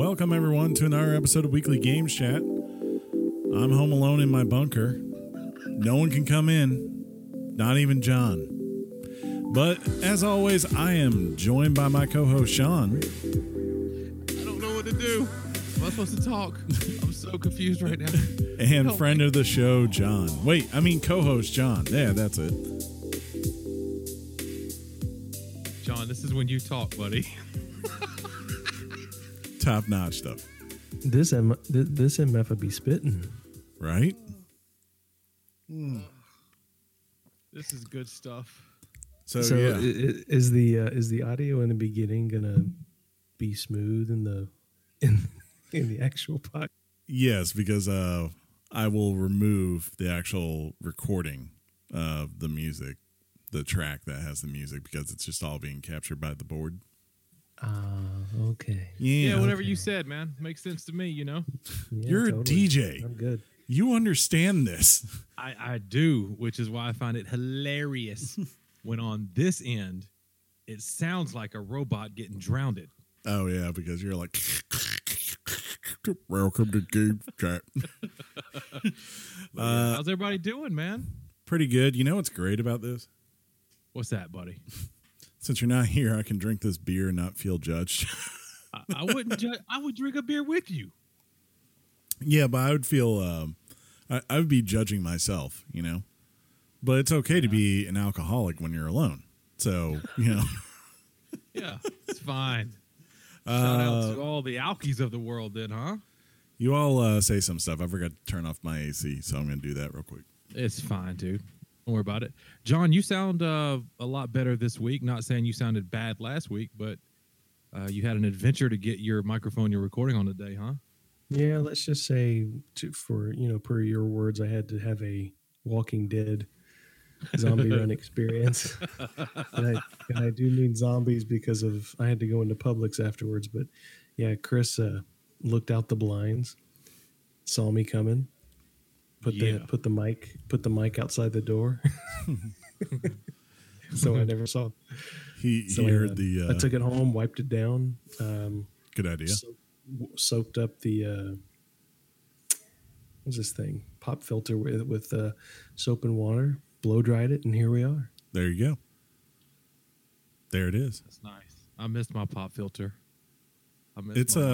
Welcome, everyone, to another episode of Weekly Games Chat. I'm home alone in my bunker. No one can come in, not even John. But as always, I am joined by my co host, Sean. I don't know what to do. Am I supposed to talk? I'm so confused right now. And Help friend of the show, John. Wait, I mean co host, John. Yeah, that's it. John, this is when you talk, buddy. Top notch stuff, This M this MF would be spitting. right? This is good stuff. So, So yeah. i- i- is the uh, is the audio in the beginning gonna be smooth in the in in the actual pod? Yes, because uh, I will remove the actual recording of the music, the track that has the music, because it's just all being captured by the board. Ah, okay. Yeah, Yeah, whatever you said, man. Makes sense to me, you know? Yeah, You're a. DJ. I'm good. you understand this. I, I do, which is why I find it hilarious when on this end, it sounds like a robot getting drowned. Oh yeah, because you're like, welcome to Game Chat. Uh, How's everybody doing, man? Pretty good. You know what's great about this? What's that, buddy? Since you're not here, I can drink this beer and not feel judged. I, I wouldn't. Ju- I would drink a beer with you. yeah, but I would feel, um, I, I would be judging myself, you know. But it's okay to be an alcoholic when you're alone. So you know. Yeah, it's fine. Shout Uh, out to all the alkies of the world, then, huh? You all uh, say some stuff. I forgot to turn off my AC, so I'm going to do that real quick. It's fine, dude. Don't worry about it. John, you sound uh, a lot better this week. Not saying you sounded bad last week, but uh, you had an adventure to get your microphone you're recording on today, huh? Yeah, let's just say to, for you know, per your words, I had to have a Walking Dead zombie run experience, and, I, and I do mean zombies because of I had to go into Publix afterwards. But yeah, Chris uh, looked out the blinds, saw me coming, put Yeah. the put the mic put the mic outside the door, so I never saw. He, So he I, heard uh, the uh, I took it home, wiped it down. Um, good idea. so- soaked up the uh, what's this thing pop filter with with uh, soap and water blow dried it and here we are There you go. There it is. That's nice. I missed my pop filter. I missed It's my mic.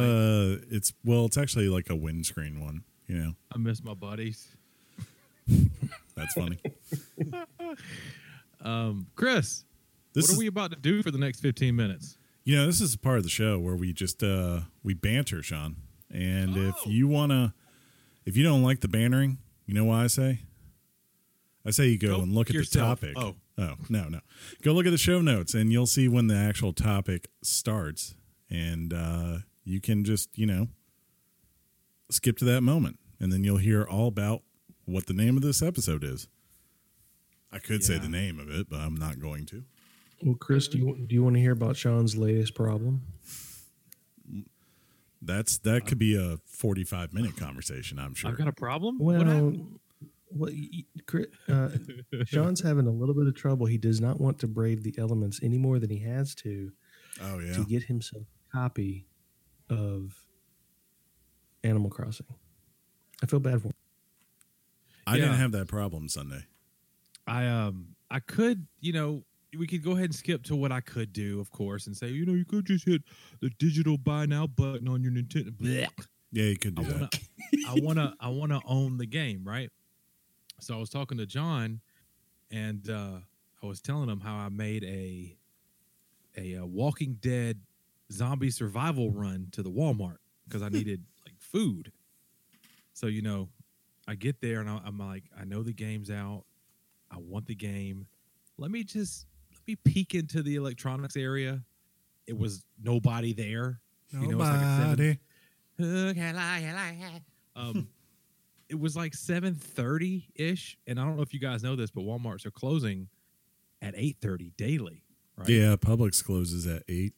uh it's well, it's actually like a windscreen one. You know, I missed my buddies. That's funny. Um, Chris, This what is, are we about to do for the next 15 minutes? you know, this is part of the show where we just uh we banter, Sean. And if Oh. you wanna, if you don't like the bantering, you know why I say? I say you go, Go and look at yourself. the topic. Oh. oh no, no, go look at the show notes, and you'll see when the actual topic starts, and uh, you can just you know skip to that moment, and then you'll hear all about what the name of this episode is. I could say the name of it, but I'm not going to. well chris do you do you want to hear about sean's latest problem That's that could be a 45 minute conversation. I'm sure. I've got a problem. well what well, y- y- Chris, uh, sean's having a little bit of trouble he does not want to brave the elements any more than he has to oh yeah. to get himself a copy of animal crossing i feel bad for him I didn't have that problem Sunday. I um I could, you know, we could go ahead and skip to what I could do, of course, and say, you know, you could just hit the digital buy now button on your Nintendo. Blech. Yeah, you could do I wanna, that. I wanna, I wanna own the game, right? So I was talking to John, and uh, I was telling him how I made a a, uh Walking Dead zombie survival run to the Walmart because I needed like food. So you know, I get there and I, I'm like, I know the game's out. I want the game. Let me just let me peek into the electronics area. It was nobody there. You know, it's like seven- Nobody. um, it was like seven thirty ish, and I don't know if you guys know this, but WalMarts are closing at eight thirty daily. Right? Yeah, Publix closes at eight.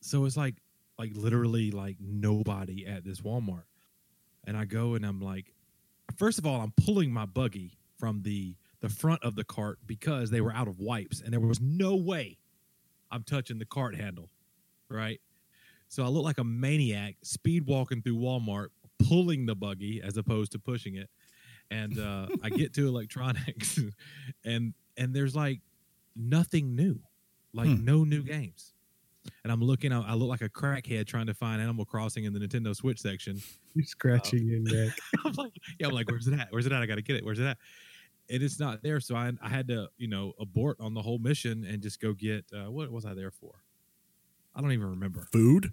So it's like, like literally, like nobody at this Walmart, and I go and I'm like, first of all, I'm pulling my buggy from the the front of the cart because they were out of wipes, and there was no way I'm touching the cart handle, right? So I look like a maniac speed walking through Walmart, pulling the buggy as opposed to pushing it. And uh, I get to electronics, and and there's like nothing new, like Hmm. no new games. And I'm looking, I I look like a crackhead trying to find Animal Crossing in the Nintendo Switch section. You're scratching your neck. I'm like, yeah, I'm like, where's it at? Where's it at? I got to get it. Where's it at? And it's not there. So I, I had to, you know, abort on the whole mission and just go get, uh, what was I there for? I don't even remember. Food?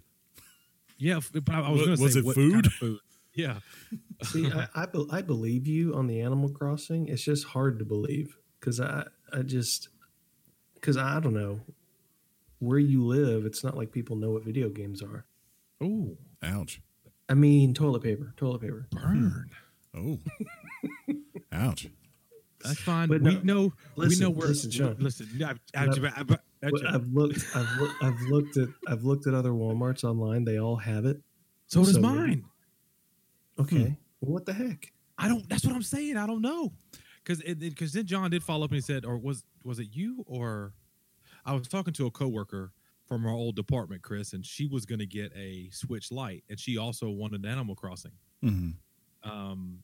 Yeah, f- but I, I was going to say, was it what kind food? of food? Yeah. See, I, I, be- I believe you on the Animal Crossing. It's just hard to believe because I, I just, because I don't know where you live. It's not like people know what video games are. Oh, Ouch. I mean, toilet paper, toilet paper. burn. Oh. Ouch. That's fine. But we no, know, listen, we know where, listen, Sean. listen. I, I, But I, I, I, Well, I've looked, I've, loo- I've looked at, I've looked at other WalMarts online. They all have it. so does so- mine. Okay, hmm. well, what the heck? I don't. That's what I'm saying. I don't know, because because then John did follow up and he said, or was was it you or I was talking to a coworker from our old department, Chris, and she was going to get a Switch Lite, and she also wanted Animal Crossing. hmm Um,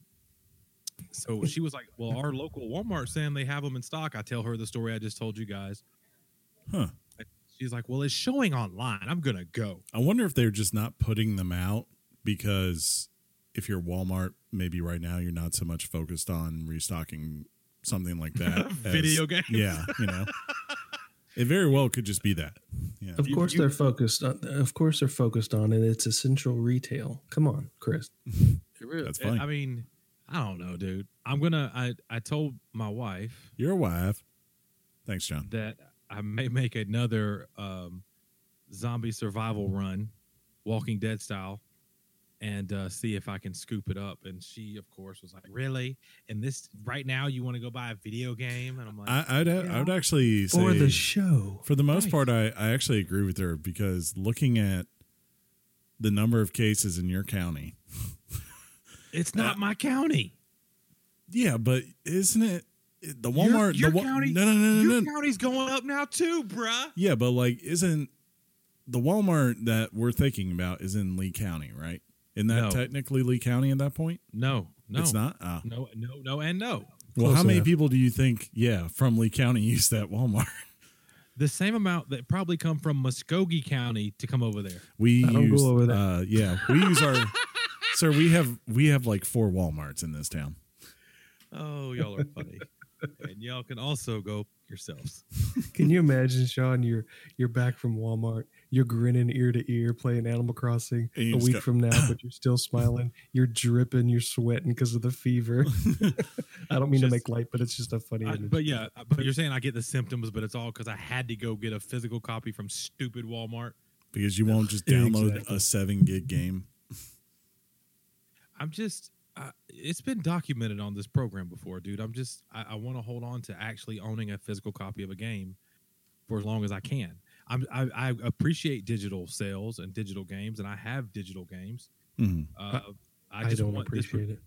so she was like, "Well, our local Walmart saying they have them in stock." I tell her the story I just told you guys. Huh. She's like, "Well, it's showing online. I'm gonna go." I wonder if they're just not putting them out because if you're Walmart, maybe right now you're not so much focused on restocking something like that. as- Video games. Yeah, you know. it very well could just be that. Yeah. Of course you- they're focused on. Of course they're focused on it. It's essential retail. Come on, Chris. That's fine. I mean, I don't know, dude. I'm gonna. I I told my wife You're wife. Thanks, John. that I may make another um, zombie survival run, Walking Dead style, and uh, see if I can scoop it up. And she, of course, was like, "Really? And this right now, you want to go buy a video game?" And I'm like, I, I'd I would actually say For the show. for the most Right. part, I, I actually agree with her because looking at the number of cases in your county, "It's not my county. yeah, but isn't it the Your- Walmart? your the, Wa- county- No, no, no, no, Your no. county's going up now too, bruh." Yeah, but like, isn't the Walmart that we're thinking about is in Lee County, right? Isn't that No. technically Lee County at that point? No, no, It's not. Ah. No, no, no, and no. Well, Close how many people do you think, yeah, from Lee County use that Walmart? The same amount that probably come from Muscogee County to come over there. We I don't go over there. uh, yeah, we use our, sir. We have we have like four WalMarts in this town. Oh, y'all are funny. and y'all can also go yourselves. Can you imagine, Sean? You're you're back from Walmart. You're grinning ear to ear, playing Animal Crossing a week go- from now, but you're still smiling. You're dripping. You're sweating because of the fever. I don't mean to make light, but it's just a funny I- image. but yeah, but you're saying I get the symptoms, but it's all because I had to go get a physical copy from stupid Walmart. because you won't just download Exactly. a seven gig game. I'm just, uh, it's been documented on this program before, dude. I'm just, I, I want to hold on to actually owning a physical copy of a game for as long as I can. I'm, I, I appreciate digital sales and digital games, and I have digital games. Mhm. Uh, I I just don't want this- appreciate it.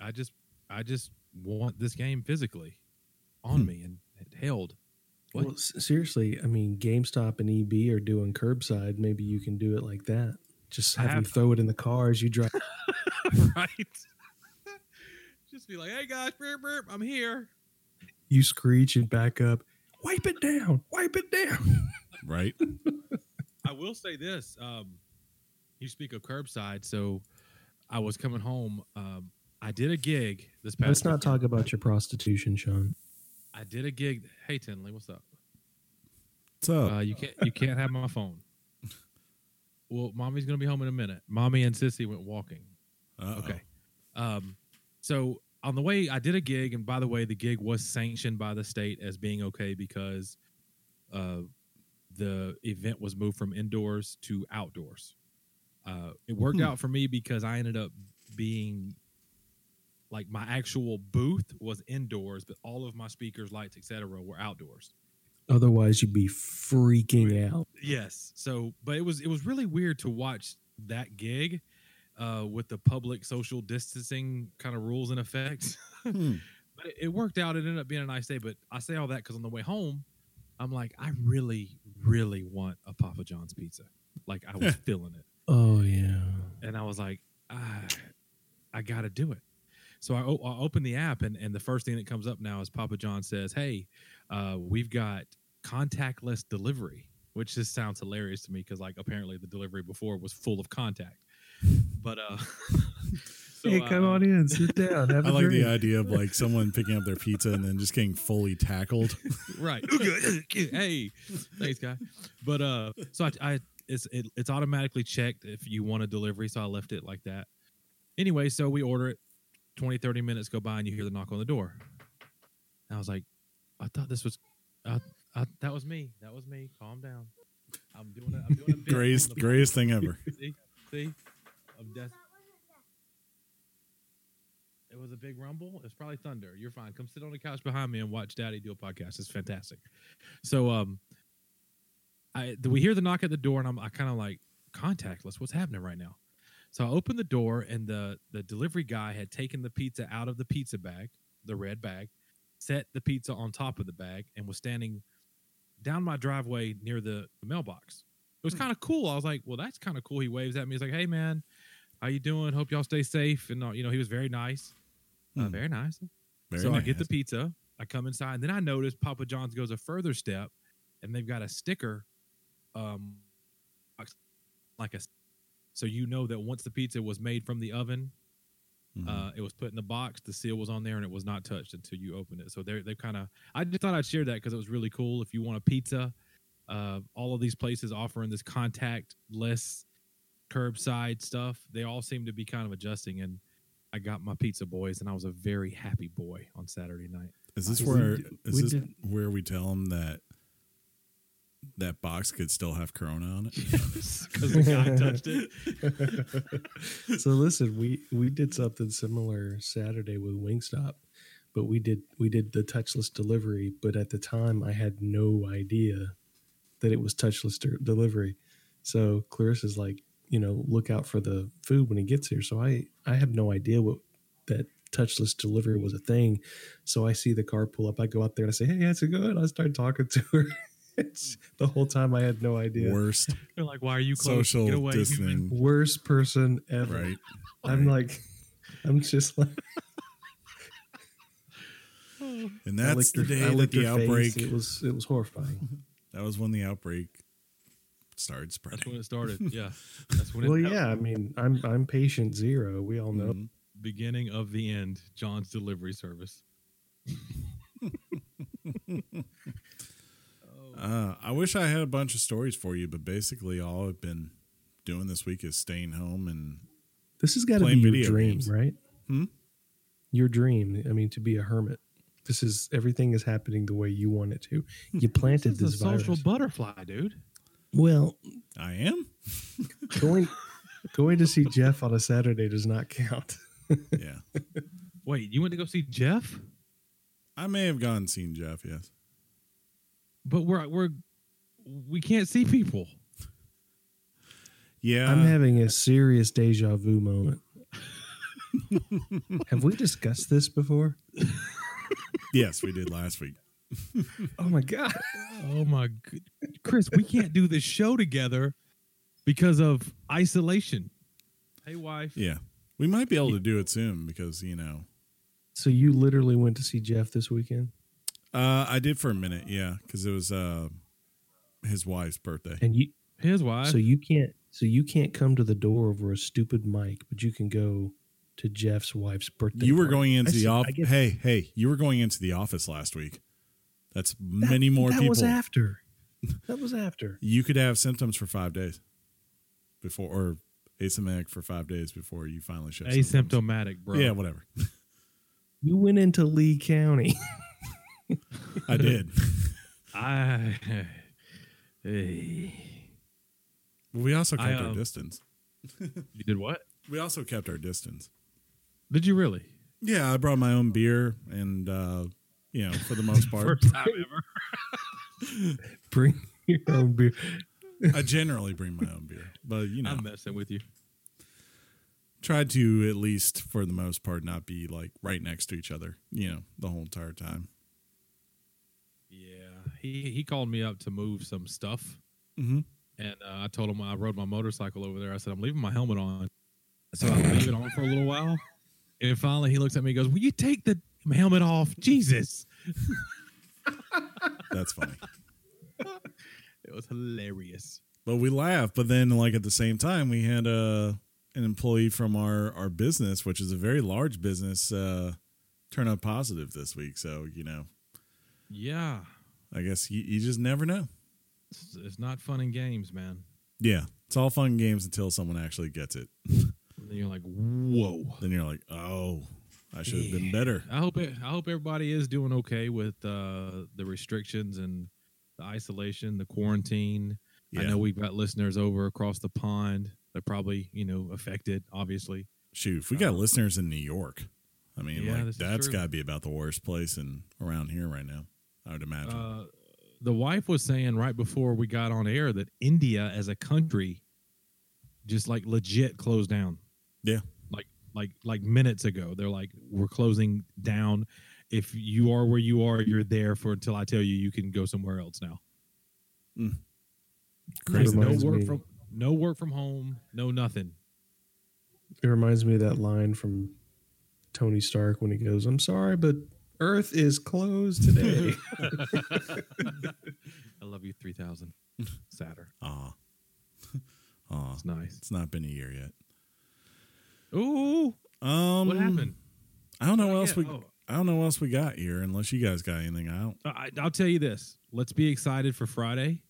I just I just want this game physically on Hmm. me and held. What? Well, s- seriously, I mean, GameStop and EB are doing curbside. Maybe you can do it like that. Just I have them throw it in the car as you drive. right. just be like, hey guys, burp, burp, I'm here. You screech and back up. Wipe it down. Wipe it down. Right? I will say this. Um, you speak of curbside, so I was coming home. Um, I did a gig this past. Let's not weekend. talk about your prostitution, Sean. I did a gig. Hey Tinley, what's up? What's up? Uh, you can't you can't have my phone. Well, mommy's gonna be home in a minute. Mommy and Sissy went walking. Uh-oh. Okay. Um, so on the way, I did a gig, and by the way, the gig was sanctioned by the state as being okay because uh, the event was moved from indoors to outdoors. Uh, it worked Hmm. out for me because I ended up being like my actual booth was indoors, but all of my speakers, lights, etc., were outdoors. Otherwise, you'd be freaking out. Yes. So, but it was it was really weird to watch that gig uh, with the public social distancing kind of rules in effect. Hmm. but it, it worked out. It ended up being a nice day. But I say all that because on the way home, I'm like, I really, really want a Papa John's pizza. Like I was feeling it. Oh yeah. and I was like, ah, I got to do it. So I, o- I open the app, and, and the first thing that comes up now is Papa John says, "Hey, uh, we've got contactless delivery," which just sounds hilarious to me because like apparently the delivery before was full of contact. But uh, so, hey, come uh, on in, sit down, have I a like drink. the idea of like someone picking up their pizza and then just getting fully tackled. right. hey, thanks, guy. But uh, so I, I it's it, it's automatically checked if you want a delivery, so I left it like that. Anyway, so we order it. 20, 30 minutes go by, and you hear the knock on the door. And I was like, I thought this was, I, I, that was me. That was me. Calm down. I'm doing it. I'm doing a greatest, the- greatest thing ever. See, see, of death. It was a big rumble. It's probably thunder. You're fine. Come sit on the couch behind me and watch Daddy do a podcast. It's fantastic. So, um, I we hear the knock at the door, and I'm I kind of like contactless. What's happening right now? So I open the door, and the the delivery guy had taken the pizza out of the pizza bag, the red bag, set the pizza on top of the bag, and was standing down my driveway near the, the mailbox. It was kind of cool. I was like, well, that's kind of cool. He waves at me. He's like, hey, man, how you doing? Hope y'all stay safe. And, uh, you know, he was very nice. Uh, Hmm. very nice. Very so I get the pizza. I come inside. And then I notice Papa John's goes a further step and they've got a sticker um, like a so you know that once the pizza was made from the oven Mhm. uh, it was put in the box. The seal was on there, and it was not touched until you open it. So they're they kind of. I just thought I'd share that because it was really cool. If you want a pizza, uh, all of these places offering this contactless curbside stuff, they all seem to be kind of adjusting. And I got my pizza boys, and I was a very happy boy on Saturday night. is this we where did- is we this did- where we tell them that that box could still have Corona on it? Because the guy touched it. so listen, we we did something similar Saturday with Wingstop, but we did we did the touchless delivery. But at the time, I had no idea that it was touchless de- delivery. So Clarissa's like, you know, look out for the food when he gets here. So I I have no idea what that touchless delivery was a thing. So I see the car pull up. I go out there and I say, "Hey, how's it going?" I start talking to her. It's, the whole time I had no idea. Worst They're like, "Why are you close? social Get away, human." distancing, Worst person ever. right? I'm like, I'm just like, And that's the her- day that the her face. outbreak. It was it was horrifying. That was when the outbreak started spreading. That's when it started. Yeah, that's when. well, it, that was yeah. I mean, I'm I'm patient zero. We all know. Mhm. beginning of the end. John's delivery service. Uh, I wish I had a bunch of stories for you, but basically all I've been doing this week is staying home and This has got to be your dream, games. right? Hmm? Your dream. I mean, to be a hermit. This is everything is happening the way you want it to. You planted This this, is a social virus. butterfly, dude. Well, I am. going going to see Jeff on a Saturday does not count. Yeah, Wait, you went to go see Jeff? I may have gone and seen Jeff. Yes. But we're we're we can't see people. Yeah, I'm having a serious deja vu moment. Have we discussed this before? yes, we did last week. Oh my god. Oh my good Chris, we can't do this show together because of isolation. Hey wife. Yeah, we might be able to do it soon because you know So you literally went to see Jeff this weekend, uh, I did for a minute. Yeah, because it was uh, his wife's birthday. and you His wife. so you can't so you can't come to the door over a stupid mic, but you can go to Jeff's wife's birthday. You were party. going into I the office. Hey, hey, you were going into the office last week. That's that- many more that people. That was after. That was after. you could have symptoms for five days before, or asymptomatic for five days before you finally show symptoms. asymptomatic, bro. Yeah, whatever. You went into Lee County. I did. I hey. we also kept I, our um, distance. You did what? We also kept our distance. Did you really? Yeah, I brought my own beer, and uh, you know, for the most part, First time ever. Bring your own beer. I generally bring my own beer, but you know, I'm messing with you. tried to at least for the most part not be like right next to each other. You know, the whole entire time. Yeah. He he called me up to move some stuff. Mm-hmm. and uh, I told him I rode my motorcycle over there. I said I'm leaving my helmet on, so I leave it on for a little while. And finally, he looks at me and goes, "Will you take the helmet off?" Jesus, That's funny. it was hilarious. but we laugh. But then, like at the same time, we had uh, an employee from our our business, which is a very large business, uh, turn up positive this week. So you know, Yeah, I guess you, you just never know. it's, it's not fun in games, man. Yeah, it's all fun and games until someone actually gets it. And then you're like, "Whoa." Then you're like, oh, I should have been better. I hope it, I hope everybody is doing okay with uh, the restrictions and the isolation, the quarantine. I know we've got listeners over across the pond. They're probably you know affected, obviously. Shoot, if we got listeners in New York, I mean, Yeah, like that's got to be about the worst place in around here right now. I would imagine. Uh, the wife was saying right before we got on air that India as a country just like legit closed down. Yeah. Like like like minutes ago. They're like we're closing down. If you are where you are, you're there for until I tell you you can go somewhere else now. Hmm. Crazy. No work me- from no work from home, no nothing. It reminds me of that line from Tony Stark when he goes, "I'm sorry, but Earth is closed today." I love you 3000. Sadder. Aw. Aw. It's nice. It's not been a year yet. Ooh, Um, what happened? I don't know what else get? we. Oh. I don't know what else we got here, unless you guys got anything. I don't. I, I'll tell you this. Let's be excited for Friday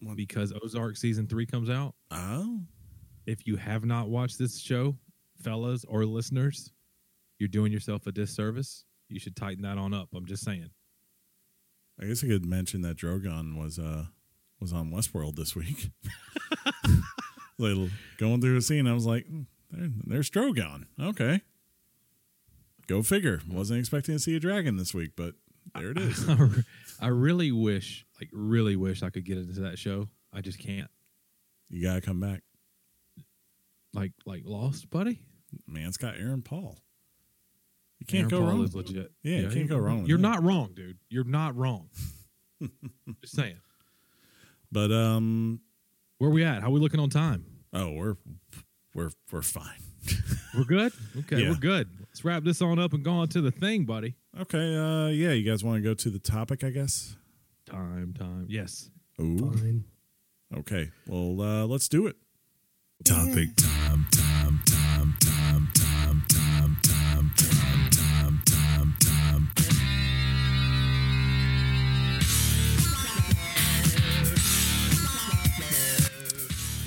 What? because Ozark season three comes out. Oh, If you have not watched this show, fellas or listeners, you're doing yourself a disservice. You should tighten that on up. I'm just saying. I guess I could mention that Drogon was uh was on Westworld this week. Little going through a scene, I was like, "Hmm, there, "There's Drogon." Okay, go figure. Wasn't expecting to see a dragon this week, but there it is. I really wish, like, really wish I could get into that show. I just can't. You gotta come back, Like, like Lost, buddy. man. It's got Aaron Paul. You can't Aaron go Paul wrong. Is legit. Yeah, you can't go wrong with You're that. not wrong, dude. You're not wrong. just saying. But um, Where we at? How we looking on time? oh, we're we're we're fine. We're good. Okay, Yeah. we're good. Let's wrap this on up and go on to the thing, buddy. Okay, uh, yeah. You guys want to go to the topic? I guess. Time, time. Yes. Ooh. Fine. Okay. Well, uh, let's do it. Topic time, time, time, time, time, time, time, time, time, time, time.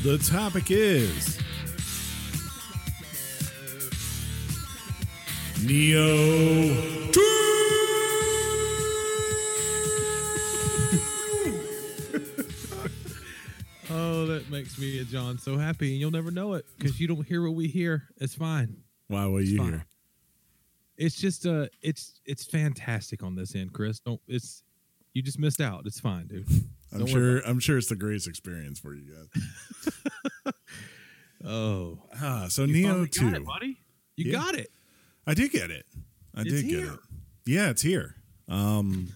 The topic is Nioh. Oh, that makes me and John so happy, and you'll never know it because you don't hear what we hear. It's fine. Wow, what you fine. hear? It's just uh, it's it's fantastic on this end, Chris. Don't it's you just missed out. It's fine, dude. I'm Don't sure. I'm sure it's the greatest experience for you guys. Oh, Ah, so you Nioh two. got it, buddy. You Yeah. got it. I did get it. I It's did get it. Yeah, it's here. Um,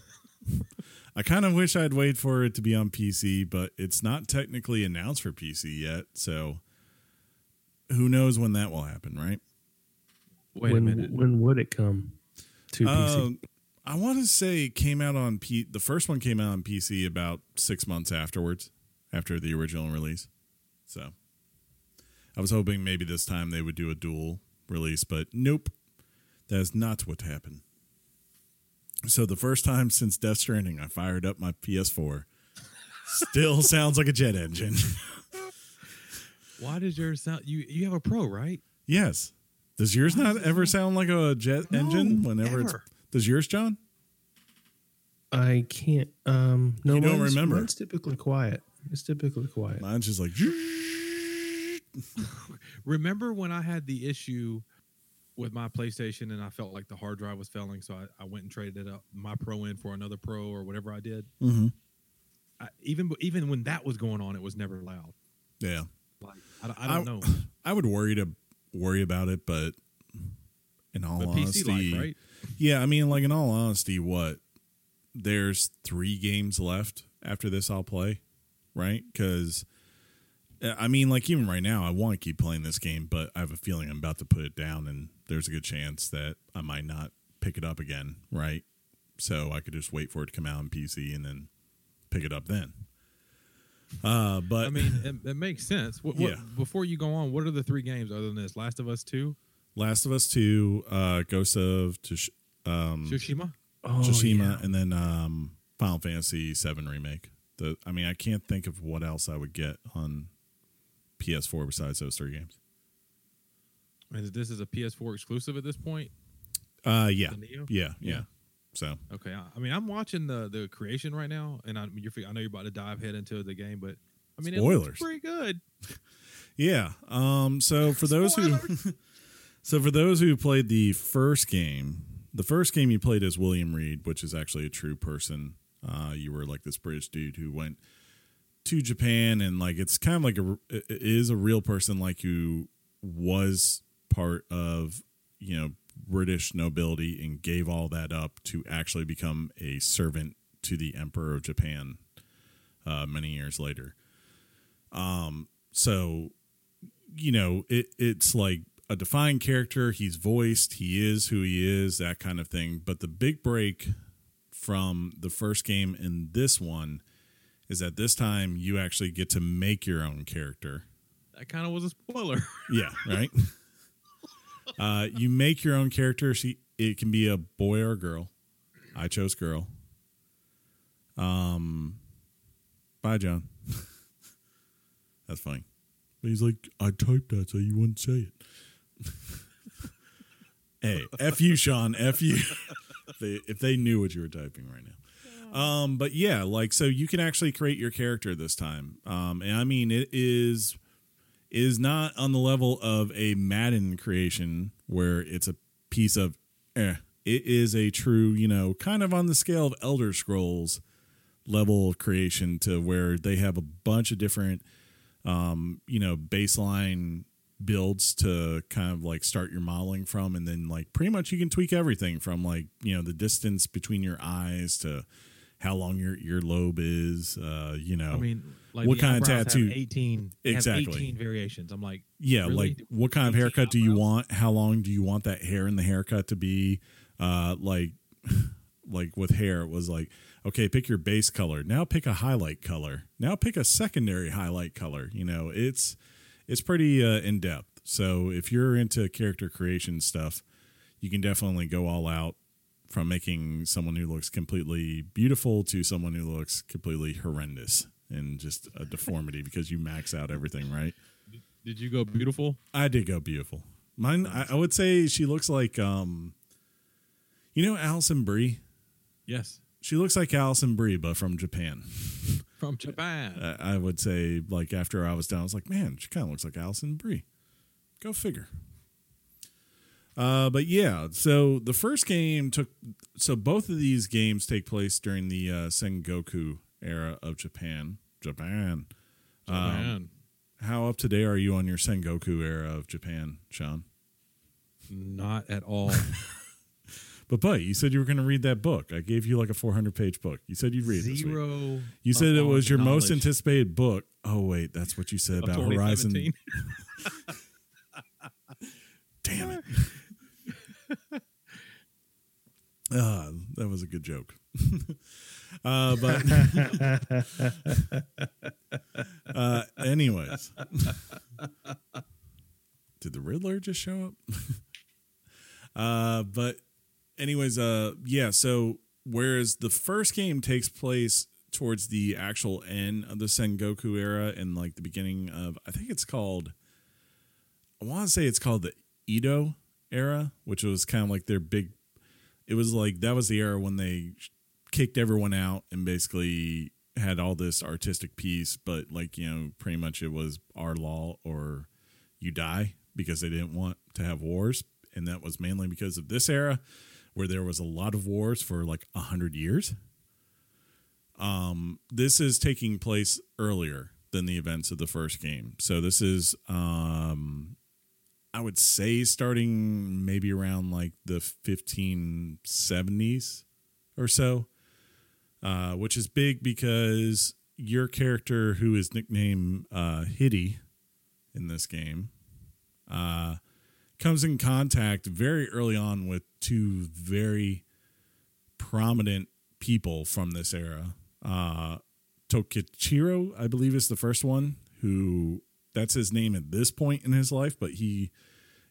I kind of wish I'd wait for it to be on PC, but it's not technically announced for PC yet. So who knows when that will happen, right? Wait when a minute. when would it come to PC? Um, I want to say it came out on P. The first one came out on PC about six months afterwards, after the original release. So I was hoping maybe this time they would do a dual release, but nope, that is not what happened. So the first time since Death Stranding, I fired up my PS4. Still sounds like a jet engine. Why does yours sound? You you have a pro, right? yes. Does yours not ever sound like a jet No, engine whenever ever. it's? Does yours, John? I can't. Um, no, You don't mine's- remember. Mine's typically quiet. It's typically quiet. Mine's just like. Remember when I had the issue with my PlayStation and I felt like the hard drive was failing, so I, I went and traded it up my Pro in for another Pro or whatever I did. Mhm. I, even even when that was going on, it was never loud. Yeah. Like I, don't- I don't know, I would worry to worry about it, but in all but honesty, PC life, right? yeah, I mean, like in all honesty, what there's three games left after this I'll play, right? Because I mean, like even right now, I want to keep playing this game, but I have a feeling I'm about to put it down, and there's a good chance that I might not pick it up again. Right, so I could just wait for it to come out on PC and then pick it up then. Uh, but I mean, it, it makes sense. What, what, Yeah. Before you go on, what are the three games other than this? Last of Us Two, Last of Us Two, uh, Ghost of Tush- um, Tsushima. Oh, Tsushima, yeah. and then um, Final Fantasy Seven remake. The I mean, I can't think of what else I would get on PS4 besides those three games. And this is a PS4 exclusive at this point. Uh, yeah, yeah, yeah. Yeah. So Okay, I, mean, I'm watching the the creation right now, and I, you're, I know you're about to dive head into the game, but I mean, it Spoilers. looks pretty good. yeah. Um. So for those who, so for those who played the first game, the first game you played as William Reed, which is actually a true person. Uh, you were like this British dude who went to Japan, and like it's kind of like a is a real person, like who was part of you know British nobility and gave all that up to actually become a servant to the Emperor of Japan uh, many years later. Um, so you know it it's like a defined character. He's voiced. He is who he is. That kind of thing. But the big break from the first game and this one is that this time you actually get to make your own character. That kind of was a spoiler. Yeah, right. uh, you make your own character. She it can be a boy or a girl. I chose girl. Um, bye, John. That's funny. But he's like, I typed that so you wouldn't say it. hey, f you, Sean. F you. if, they, if they knew what you were typing right now. Um, but yeah, like so you can actually create your character this time. Um, and I mean it is is not on the level of a Madden creation where it's a piece of eh. It is a true, you know, kind of on the scale of Elder Scrolls level creation to where they have a bunch of different um, you know, baseline builds to kind of like start your modeling from and then like pretty much you can tweak everything from like, you know, the distance between your eyes to how long your your lobe is, uh, you know. I mean, like What kind of tattoo? 18 they have Exactly. 18 variations. I'm like, Yeah, Really? like what kind of 18 haircut do you want? How long do you want that hair in the haircut to be? Uh like like with hair it was like okay, pick your base color. Now pick a highlight color. Now pick a secondary highlight color. You know, it's it's pretty uh, in depth. So if you're into character creation stuff, you can definitely go all out from making someone who looks completely beautiful to someone who looks completely horrendous and just a deformity because you max out everything, right? did you go beautiful? I did go beautiful. Mine, I, I would say she looks like, um, you know, Alison Brie. Yes, She looks like Alison Brie, but from Japan. from Japan. I, I would say, like after I was done, I was like, man, she kind of looks like Alison Brie. Go figure. Uh, but yeah, so the first game took. So both of these games take place during the uh, Sengoku era of Japan. Japan. Japan. How up to date are you on your Sengoku era of Japan, Sean? Not at all. But but you said you were going to read that book. I gave you like a 400 page book. You said you'd read it this week. Zero. You said it was your most anticipated book. Oh wait, that's what you said about Horizon. Damn it. Ah, that was a good joke. uh, but uh, anyways, did the Riddler just show up? uh, but anyways, uh, yeah. So whereas the first game takes place towards the actual end of the Sengoku era and like the beginning of, I think it's called. I want to say it's called the Edo era, which was kind of like their big. It was like that was the era when they kicked everyone out and basically had all this artistic piece, but like you know, pretty much it was our law or you die because they didn't want to have wars, and that was mainly because of this era where there was a lot of wars for like a hundred years. Um, this is taking place earlier than the events of the first game, so this is um I would say starting maybe around like the 1570s or so, uh, which is big because your character, who is nicknamed uh, Hitty in this game, uh, comes in contact very early on with two very prominent people from this era. Uh, Tokichiro, I believe, is the first one who that's his name at this point in his life, but he,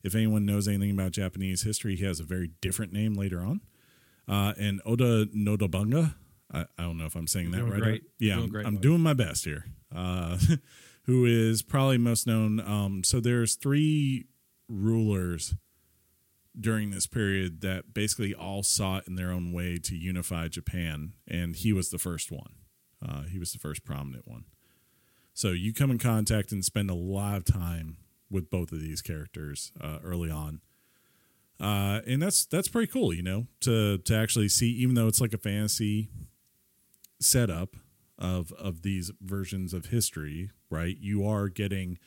if anyone knows anything about Japanese history, he has a very different name later on. Uh, and Oda Nodobunga, I, I don't know if I'm saying that right. great. Yeah, Doing I'm, I'm doing my best here. Uh, who is probably most known? Um, so there's three rulers during this period that basically all sought in their own way to unify Japan, and he was the first one. Uh, he was the first prominent one. So you come in contact and spend a lot of time with both of these characters uh, early on, uh, and that's that's pretty cool, you know, to to actually see, even though it's like a fantasy setup of of these versions of history, right? You are getting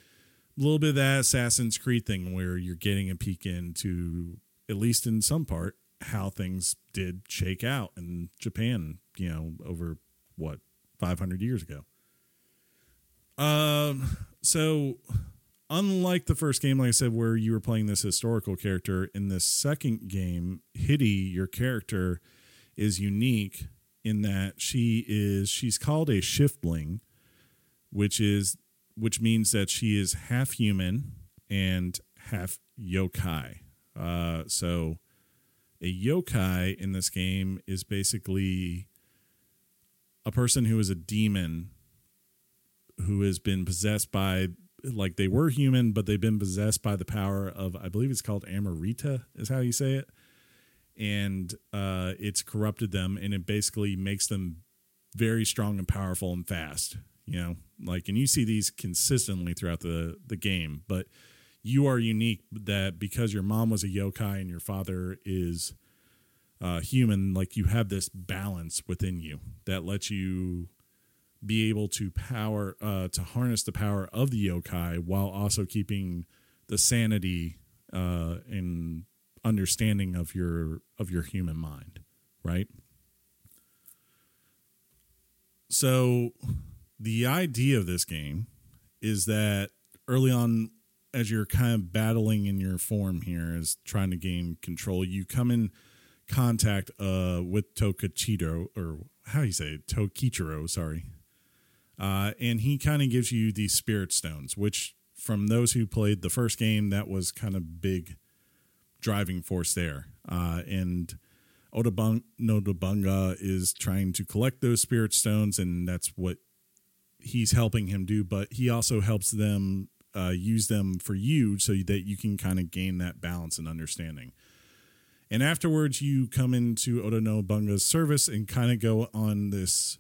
a little bit of that Assassin's Creed thing where you're getting a peek into, at least in some part, how things did shake out in Japan, you know, over what, 500 years ago. Um, so unlike the first game, like I said, where you were playing this historical character, in this second game, Hitty, your character, is unique in that she is she's called a shiftling, which is which means that she is half human and half yokai. Uh, so a yokai in this game is basically a person who is a demon who has been possessed by like they were human but they've been possessed by the power of i believe it's called Amrita is how you say it. And uh, it's corrupted them and it basically makes them very strong and powerful and fast you know? Like and you see these consistently throughout the the game but you are unique that because your mom was a yokai and your father is uh, human like you have this balance within you that lets you be able to power uh, to harness the power of the yokai while also keeping the sanity uh, and understanding of your of your human mind right so the idea of this game is that early on as you're kind of battling in your form here as trying to gain control you come in contact uh with Tokichiro or how do you say it? Tokichiro sorry uh, and he kind of gives you these spirit stones, which from those who played the first game, that was kind of big driving force there. Uh, and Odabung Nodabunga is trying to collect those spirit stones, and that's what he's helping him do. But he also helps them uh, use them for you so that you can kind of gain that balance and understanding. And afterwards, you come into Oda service and kind of go on this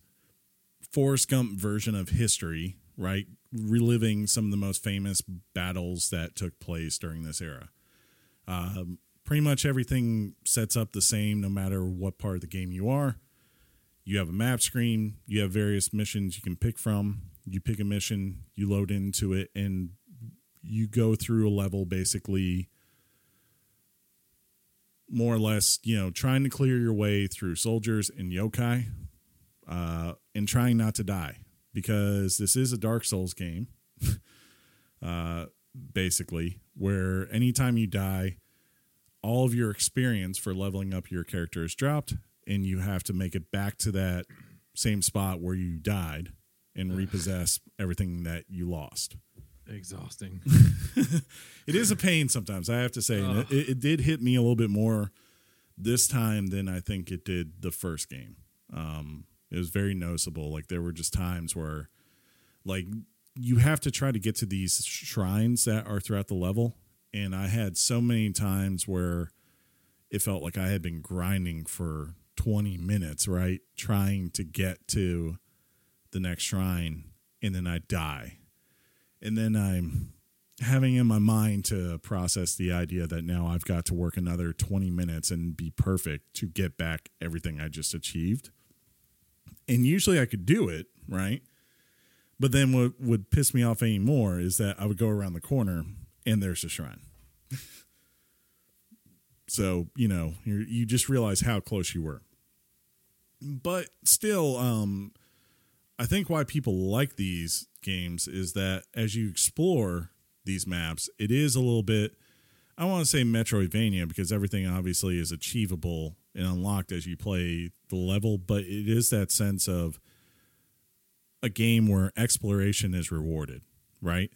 Forrest Gump version of history, right? Reliving some of the most famous battles that took place during this era. Um, pretty much everything sets up the same no matter what part of the game you are. You have a map screen, you have various missions you can pick from. You pick a mission, you load into it, and you go through a level basically more or less, you know, trying to clear your way through soldiers and yokai uh, and trying not to die because this is a Dark Souls game, uh, basically, where anytime you die, all of your experience for leveling up your character is dropped, and you have to make it back to that same spot where you died and repossess everything that you lost. Exhausting. It is a pain sometimes, I have to say. it, it did hit me a little bit more this time than I think it did the first game. Um, it was very noticeable. Like there were just times where, like, you have to try to get to these shrines that are throughout the level, and I had so many times where it felt like I had been grinding for twenty minutes, right, trying to get to the next shrine, and then I die, and then I'm having in my mind to process the idea that now I've got to work another 20 minutes and be perfect to get back everything I just achieved. And usually I could do it, right? But then what would piss me off anymore is that I would go around the corner and there's a shrine. so, you know, you just realize how close you were. But still, um, I think why people like these games is that as you explore these maps, it is a little bit. I want to say Metroidvania because everything obviously is achievable and unlocked as you play the level, but it is that sense of a game where exploration is rewarded, right?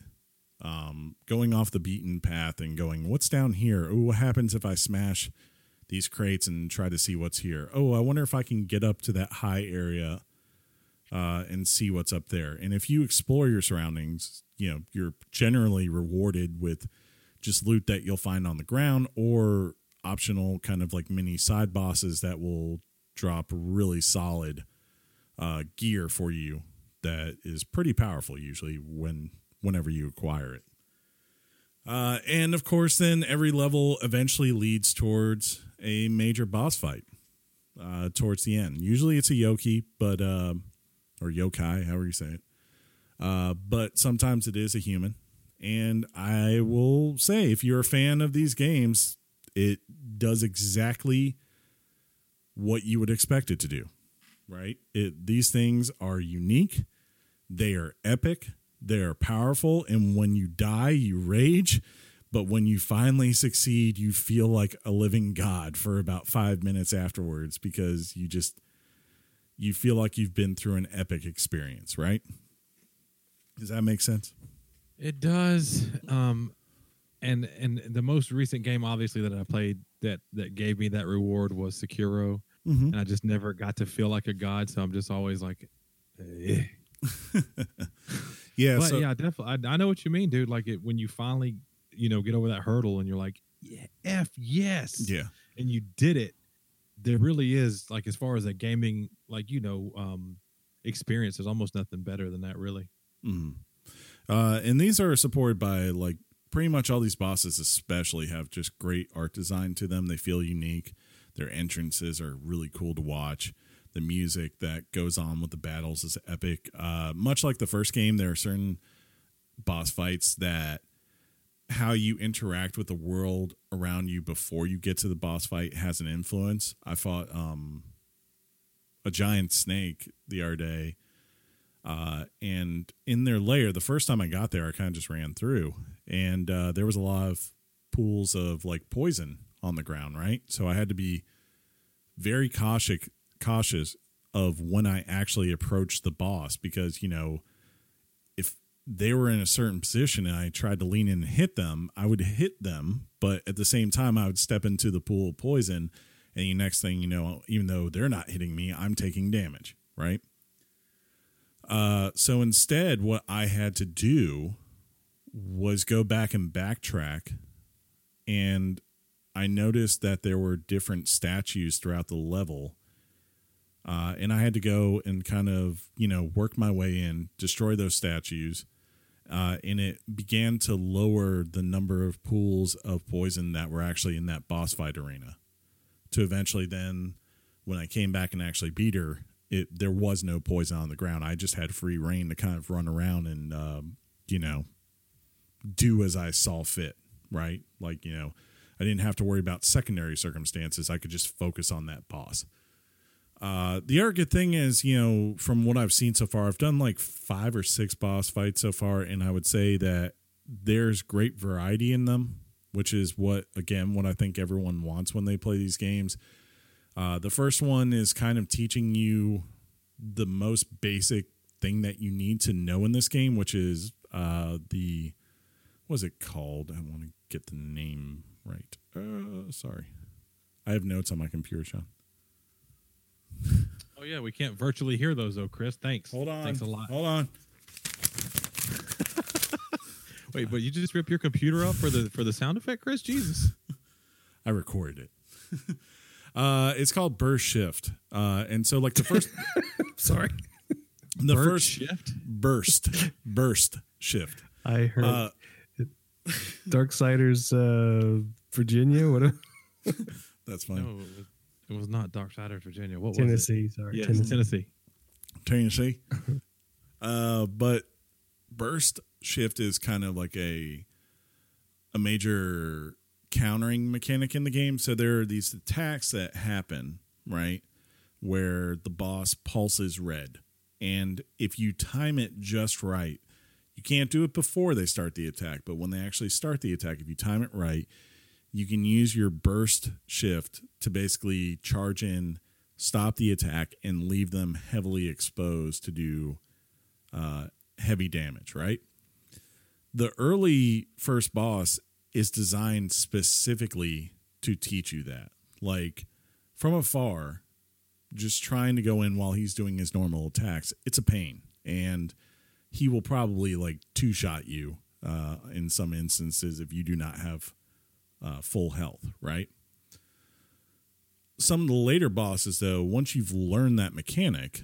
Um, going off the beaten path and going, what's down here? Oh, what happens if I smash these crates and try to see what's here? Oh, I wonder if I can get up to that high area uh, and see what's up there. And if you explore your surroundings, you know, you're generally rewarded with just loot that you'll find on the ground or optional kind of like mini side bosses that will drop really solid uh, gear for you that is pretty powerful usually when whenever you acquire it. Uh, and of course, then every level eventually leads towards a major boss fight uh, towards the end. Usually it's a yoki, but uh, or yokai, however you say it. Uh, but sometimes it is a human. And I will say, if you're a fan of these games, it does exactly what you would expect it to do. Right? It these things are unique. They are epic. They are powerful. And when you die, you rage. But when you finally succeed, you feel like a living god for about five minutes afterwards because you just you feel like you've been through an epic experience, right? Does that make sense? It does. Um, and and the most recent game, obviously, that I played that that gave me that reward was Sekiro, Mm-hmm. and I just never got to feel like a god. So I'm just always like, eh. Yeah. but so, yeah, definitely. I, I know what you mean, dude. Like it when you finally, you know, get over that hurdle and you're like, yeah, f yes, yeah. and you did it. There really is like as far as a gaming, like you know, um, experience. There's almost nothing better than that, really. Mm. Uh, and these are supported by like pretty much all these bosses, especially have just great art design to them. They feel unique. Their entrances are really cool to watch. The music that goes on with the battles is epic. Uh, much like the first game, there are certain boss fights that how you interact with the world around you before you get to the boss fight has an influence. I fought um, a giant snake the other day uh, and in their lair, the first time I got there, I kind of just ran through, and uh, there was a lot of pools of like poison on the ground, right? So I had to be very cautious, cautious of when I actually approached the boss because you know if they were in a certain position and I tried to lean in and hit them, I would hit them, but at the same time, I would step into the pool of poison, and the next thing you know, even though they're not hitting me, I'm taking damage, right? Uh, so instead, what I had to do was go back and backtrack, and I noticed that there were different statues throughout the level. Uh, and I had to go and kind of, you know, work my way in, destroy those statues. Uh, and it began to lower the number of pools of poison that were actually in that boss fight arena. To eventually, then, when I came back and actually beat her, it there was no poison on the ground. I just had free reign to kind of run around and um, you know do as I saw fit. Right, like you know, I didn't have to worry about secondary circumstances. I could just focus on that boss. Uh, the other good thing is, you know, from what I've seen so far, I've done like five or six boss fights so far, and I would say that there's great variety in them, which is what, again, what I think everyone wants when they play these games. Uh, the first one is kind of teaching you the most basic thing that you need to know in this game, which is uh, the what is it called? I want to get the name right. Uh, sorry, I have notes on my computer, Sean. Oh yeah, we can't virtually hear those though, Chris. Thanks. Hold on. Thanks a lot. Hold on. Wait, but you just rip your computer up for the for the sound effect, Chris? Jesus. I recorded it. uh, it's called Burst Shift, uh, and so like the first, Sorry. the Bird first shift. burst, burst shift. I heard Uh, Darksiders uh, Virginia. What? a- that's fine. No, it was, it was not Darksiders, Virginia. What was Tennessee. Sorry. it? Yes, Tennessee. Tennessee. Tennessee. uh, but burst shift is kind of like a a major countering mechanic in the game. So there are these attacks that happen, right, where the boss pulses red, And if you time it just right, you can't do it before they start the attack, but when they actually start the attack, if you time it right, you can use your burst shift to basically charge in, stop the attack, and leave them heavily exposed to do uh, heavy damage, right? The early first boss is designed specifically to teach you that. Like from afar, just trying to go in while he's doing his normal attacks, it's a pain. And he will probably like two shot you uh, in some instances if you do not have uh, full health, right? Some of the later bosses, though, once you've learned that mechanic,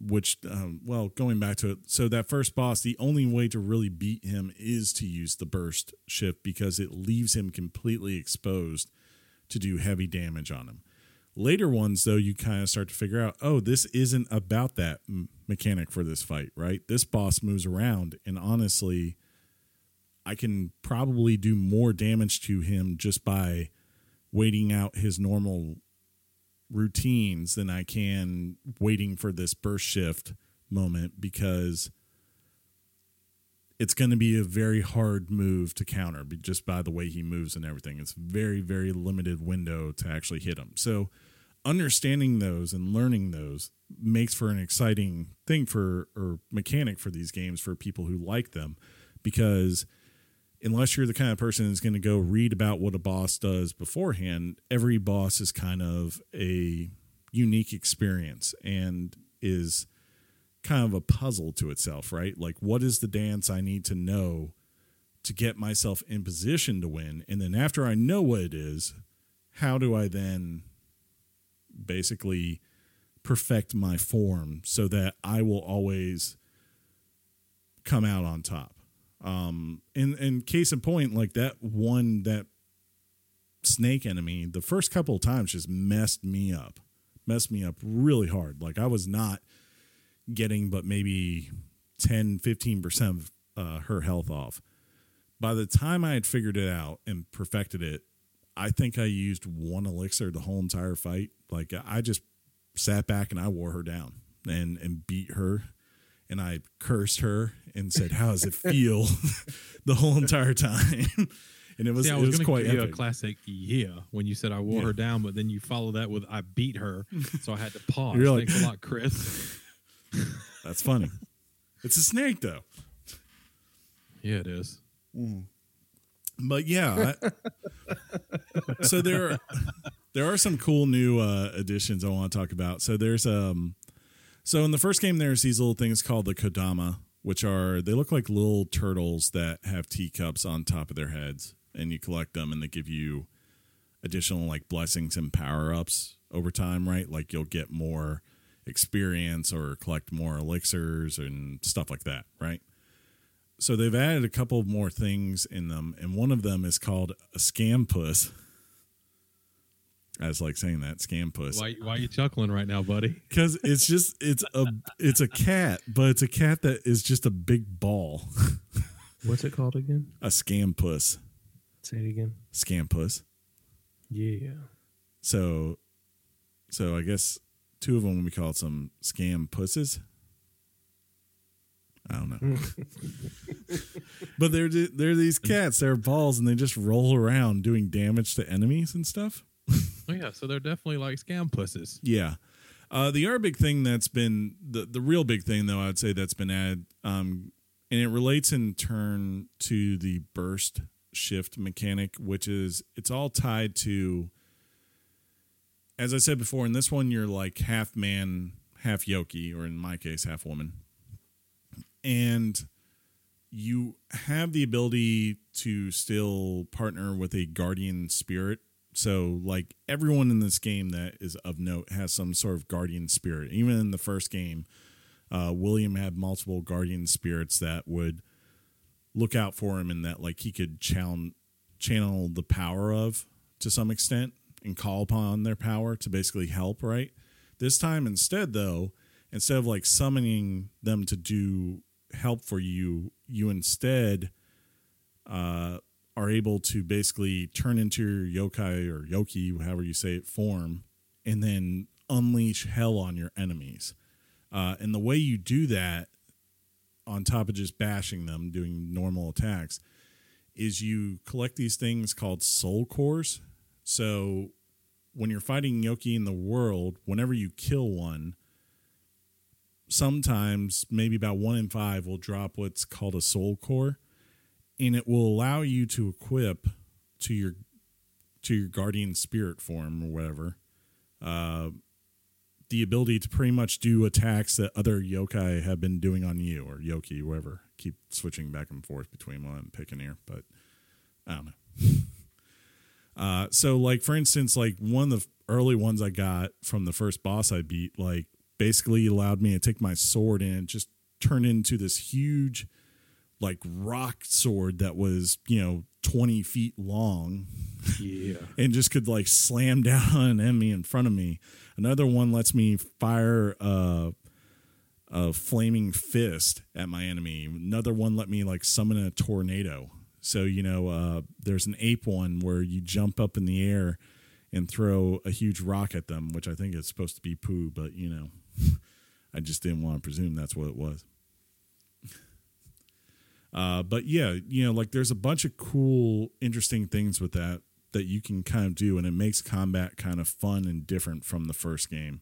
which, um, well, going back to it, so that first boss, the only way to really beat him is to use the burst shift because it leaves him completely exposed to do heavy damage on him. Later ones, though, you kind of start to figure out, oh, this isn't about that m- mechanic for this fight, right? This boss moves around, and honestly, I can probably do more damage to him just by waiting out his normal routines than I can waiting for this burst shift moment because it's going to be a very hard move to counter just by the way he moves and everything. It's very, very limited window to actually hit him. So, understanding those and learning those makes for an exciting thing for or mechanic for these games for people who like them because unless you're the kind of person who's going to go read about what a boss does beforehand, every boss is kind of a unique experience and is kind of a puzzle to itself, right? Like, what is the dance I need to know to get myself in position to win? And then after I know what it is, how do I then basically perfect my form so that I will always come out on top? Um, and in case in point, like that one that snake enemy, the first couple of times just messed me up, messed me up really hard. Like I was not getting but maybe 10 15% of uh, her health off by the time i had figured it out and perfected it i think i used one elixir the whole entire fight like i just sat back and i wore her down and and beat her and i cursed her and said how does it feel the whole entire time and it was See, I it was, was quite give a classic yeah when you said I wore Yeah. her down, but then you follow that with I beat her, so I had to pause. You're like- Thanks a lot, Chris. that's funny it's a snake though yeah, it is. Mm. But yeah I- so there are, there are some cool new uh additions i want to talk about. So there's um so in the first game there's these little things called the kodama which are they look like little turtles that have teacups on top of their heads and you collect them and they give you additional like blessings and power-ups over time right? Like you'll get more experience or collect more elixirs and stuff like that right so they've added a couple more things in them, and one of them is called a Scampuss. I was like saying that Scampuss Why, why are you chuckling right now, buddy? because it's just it's a it's a cat, but it's a cat that is just a big ball. What's it called again? a Scampuss, Say it again. Scampuss. Yeah. So, so I guess two of them we call it some Scampusses. I don't know, but they're they're these cats. They're balls, and they just roll around doing damage to enemies and stuff. Oh yeah, so they're definitely like Scampusses. Yeah. Uh, the other big thing that's been the, the real big thing though I'd say that's been added, um, and it relates in turn to the burst shift mechanic, which is it's all tied to. As I said before, in this one you're like half man, half yoki, or in my case, half woman, and you have the ability to still partner with a guardian spirit so, like everyone in this game that is of note has some sort of guardian spirit. Even in the first game, uh, William had multiple guardian spirits that would look out for him and that like he could channel channel the power of to some extent and call upon their power to basically help. Right. This time, instead, though, instead of like summoning them to do help for you, you instead uh, are able to basically turn into your yokai or yoki, however you say it, form, and then unleash hell on your enemies. Uh, and the way you do that, on top of just bashing them, doing normal attacks, is you collect these things called soul cores. So when you're fighting Yoki in the world, whenever you kill one, sometimes maybe about one in five will drop what's called a soul core, and it will allow you to equip to your to your guardian spirit form or whatever. Uh, the ability to pretty much do attacks that other yokai have been doing on you or yoki, whoever. Keep switching back and forth between one I'm picking here, but I don't know. uh, so, like for instance, like one of the early ones I got from the first boss I beat, like basically allowed me to take my sword and just turn into this huge, like rock sword that was you know twenty feet long Yeah. and just could like slam down on an enemy in front of me. Another one lets me fire a, a flaming fist at my enemy. Another one let me like summon a tornado. So you know, uh, there's an ape one where you jump up in the air and throw a huge rock at them, which I think is supposed to be poo, but you know, I just didn't want to presume that's what it was. Uh, but yeah, you know, like there's a bunch of cool, interesting things with that that you can kind of do, and it makes combat kind of fun and different from the first game,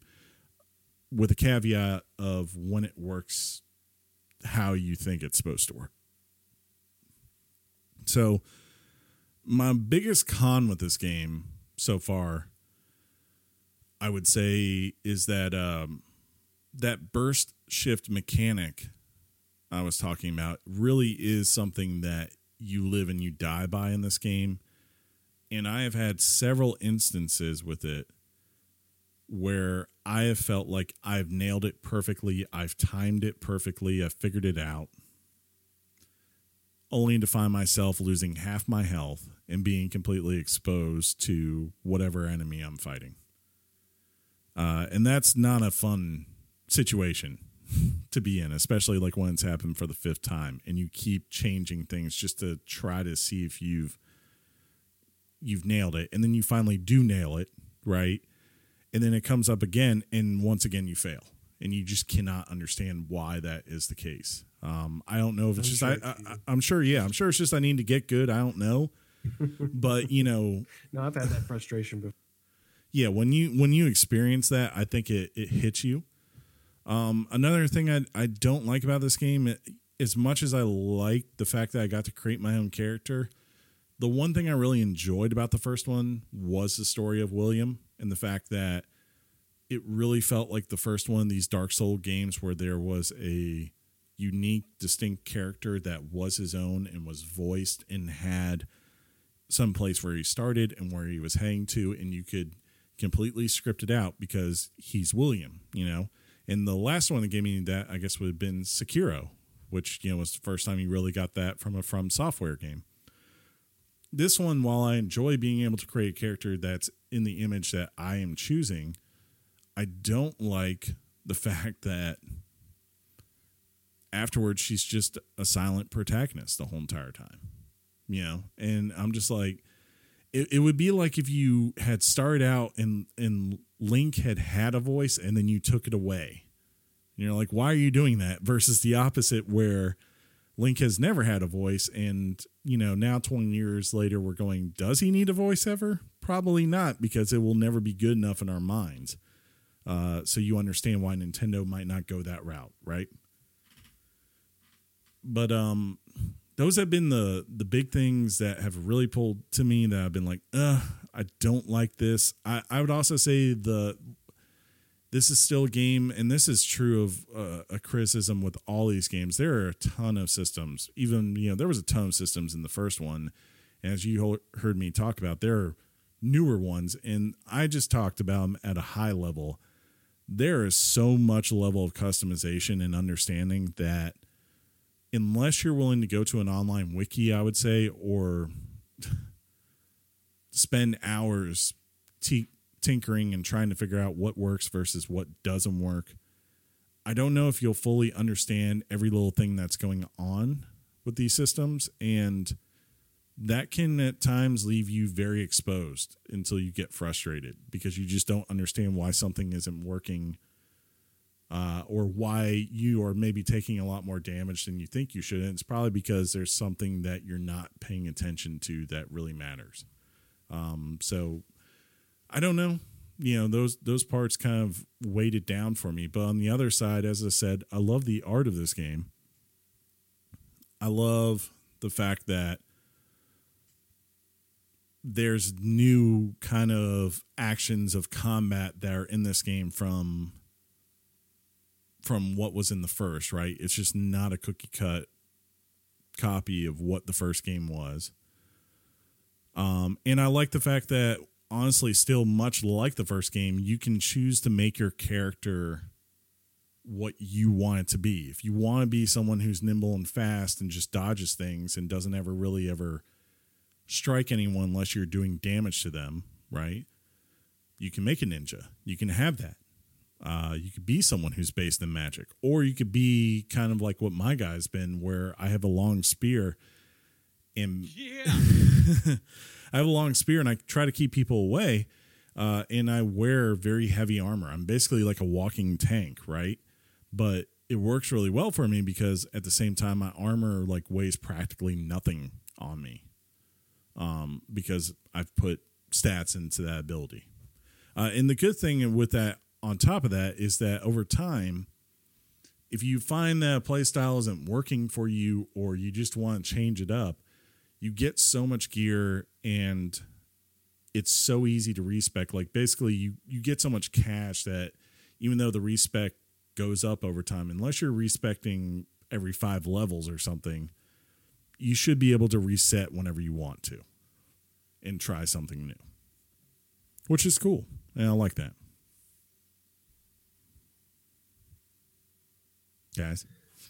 with a caveat of when it works how you think it's supposed to work. So, my biggest con with this game so far, I would say, is that um, that burst shift mechanic I was talking about really is something that you live and you die by in this game. And I have had several instances with it where I have felt like I've nailed it perfectly, I've timed it perfectly, I've figured it out, only to find myself losing half my health and being completely exposed to whatever enemy I'm fighting. Uh, and that's not a fun situation to be in, especially like when it's happened for the fifth time and you keep changing things just to try to see if you've you've nailed it and then you finally do nail it, right? And then it comes up again and once again you fail. And you just cannot understand why that is the case. Um, I don't know if it's I'm just sure I, I. I'm sure, yeah, I'm sure it's just I need to get good. I don't know, but you know, No, I've had that frustration before. yeah when you when you experience that i think it, it hits you um, another thing I, I don't like about this game as much as i like the fact that i got to create my own character the one thing i really enjoyed about the first one was the story of william and the fact that it really felt like the first one of these dark soul games where there was a unique distinct character that was his own and was voiced and had some place where he started and where he was heading to and you could completely script it out because he's William, you know. And the last one that gave me that, I guess, would have been Sekiro, which you know was the first time you really got that from a From Software game. This one, while I enjoy being able to create a character that's in the image that I am choosing, I don't like the fact that afterwards she's just a silent protagonist the whole entire time, you know. And I'm just like, it, it would be like if you had started out and and Link had had a voice and then you took it away. And you're like, why are you doing that? Versus the opposite where Link has never had a voice and you know, now 20 years later we're going, does he need a voice ever? Probably not because it will never be good enough in our minds. Uh, so you understand why Nintendo might not go that route, right? But um those have been the the big things that have really pulled to me that I've been like, uh, I don't like this. I, I would also say the this is still a game, and this is true of uh, a criticism with all these games. There are a ton of systems. Even you know there was a ton of systems in the first one, and as you heard me talk about, there are newer ones, and I just talked about them at a high level. There is so much level of customization and understanding that unless you're willing to go to an online wiki, I would say, or spend hours t- tinkering and trying to figure out what works versus what doesn't work, I don't know if you'll fully understand every little thing that's going on with these systems. And that can at times leave you very exposed until you get frustrated because you just don't understand why something isn't working uh, or why you are maybe taking a lot more damage than you think you should. And it's probably because there's something that you're not paying attention to that really matters. Um, so I don't know. You know, those those parts kind of weighed it down for me. But on the other side, as I said, I love the art of this game. I love the fact that there's new kind of actions of combat that are in this game from from what was in the first, right? It's just not a cookie cut copy of what the first game was. Um, and I like the fact that honestly, still much like the first game, you can choose to make your character what you want it to be. If you want to be someone who's nimble and fast and just dodges things and doesn't ever really ever strike anyone unless you're doing damage to them, right? You can make a ninja. You can have that. Uh, you could be someone who's based in magic, or you could be kind of like what my guy's been, where I have a long spear, and Yeah. I have a long spear, and I try to keep people away, uh, and I wear very heavy armor. I'm basically like a walking tank, right? But it works really well for me because at the same time, my armor like weighs practically nothing on me, um, because I've put stats into that ability. Uh, and the good thing with that, on top of that, is that over time, if you find that a play style isn't working for you or you just want to change it up, you get so much gear and it's so easy to respec. Like basically you you get so much cash that even though the respec goes up over time, unless you're respecting every five levels or something, you should be able to reset whenever you want to and try something new. Which is cool. And I like that. Guys.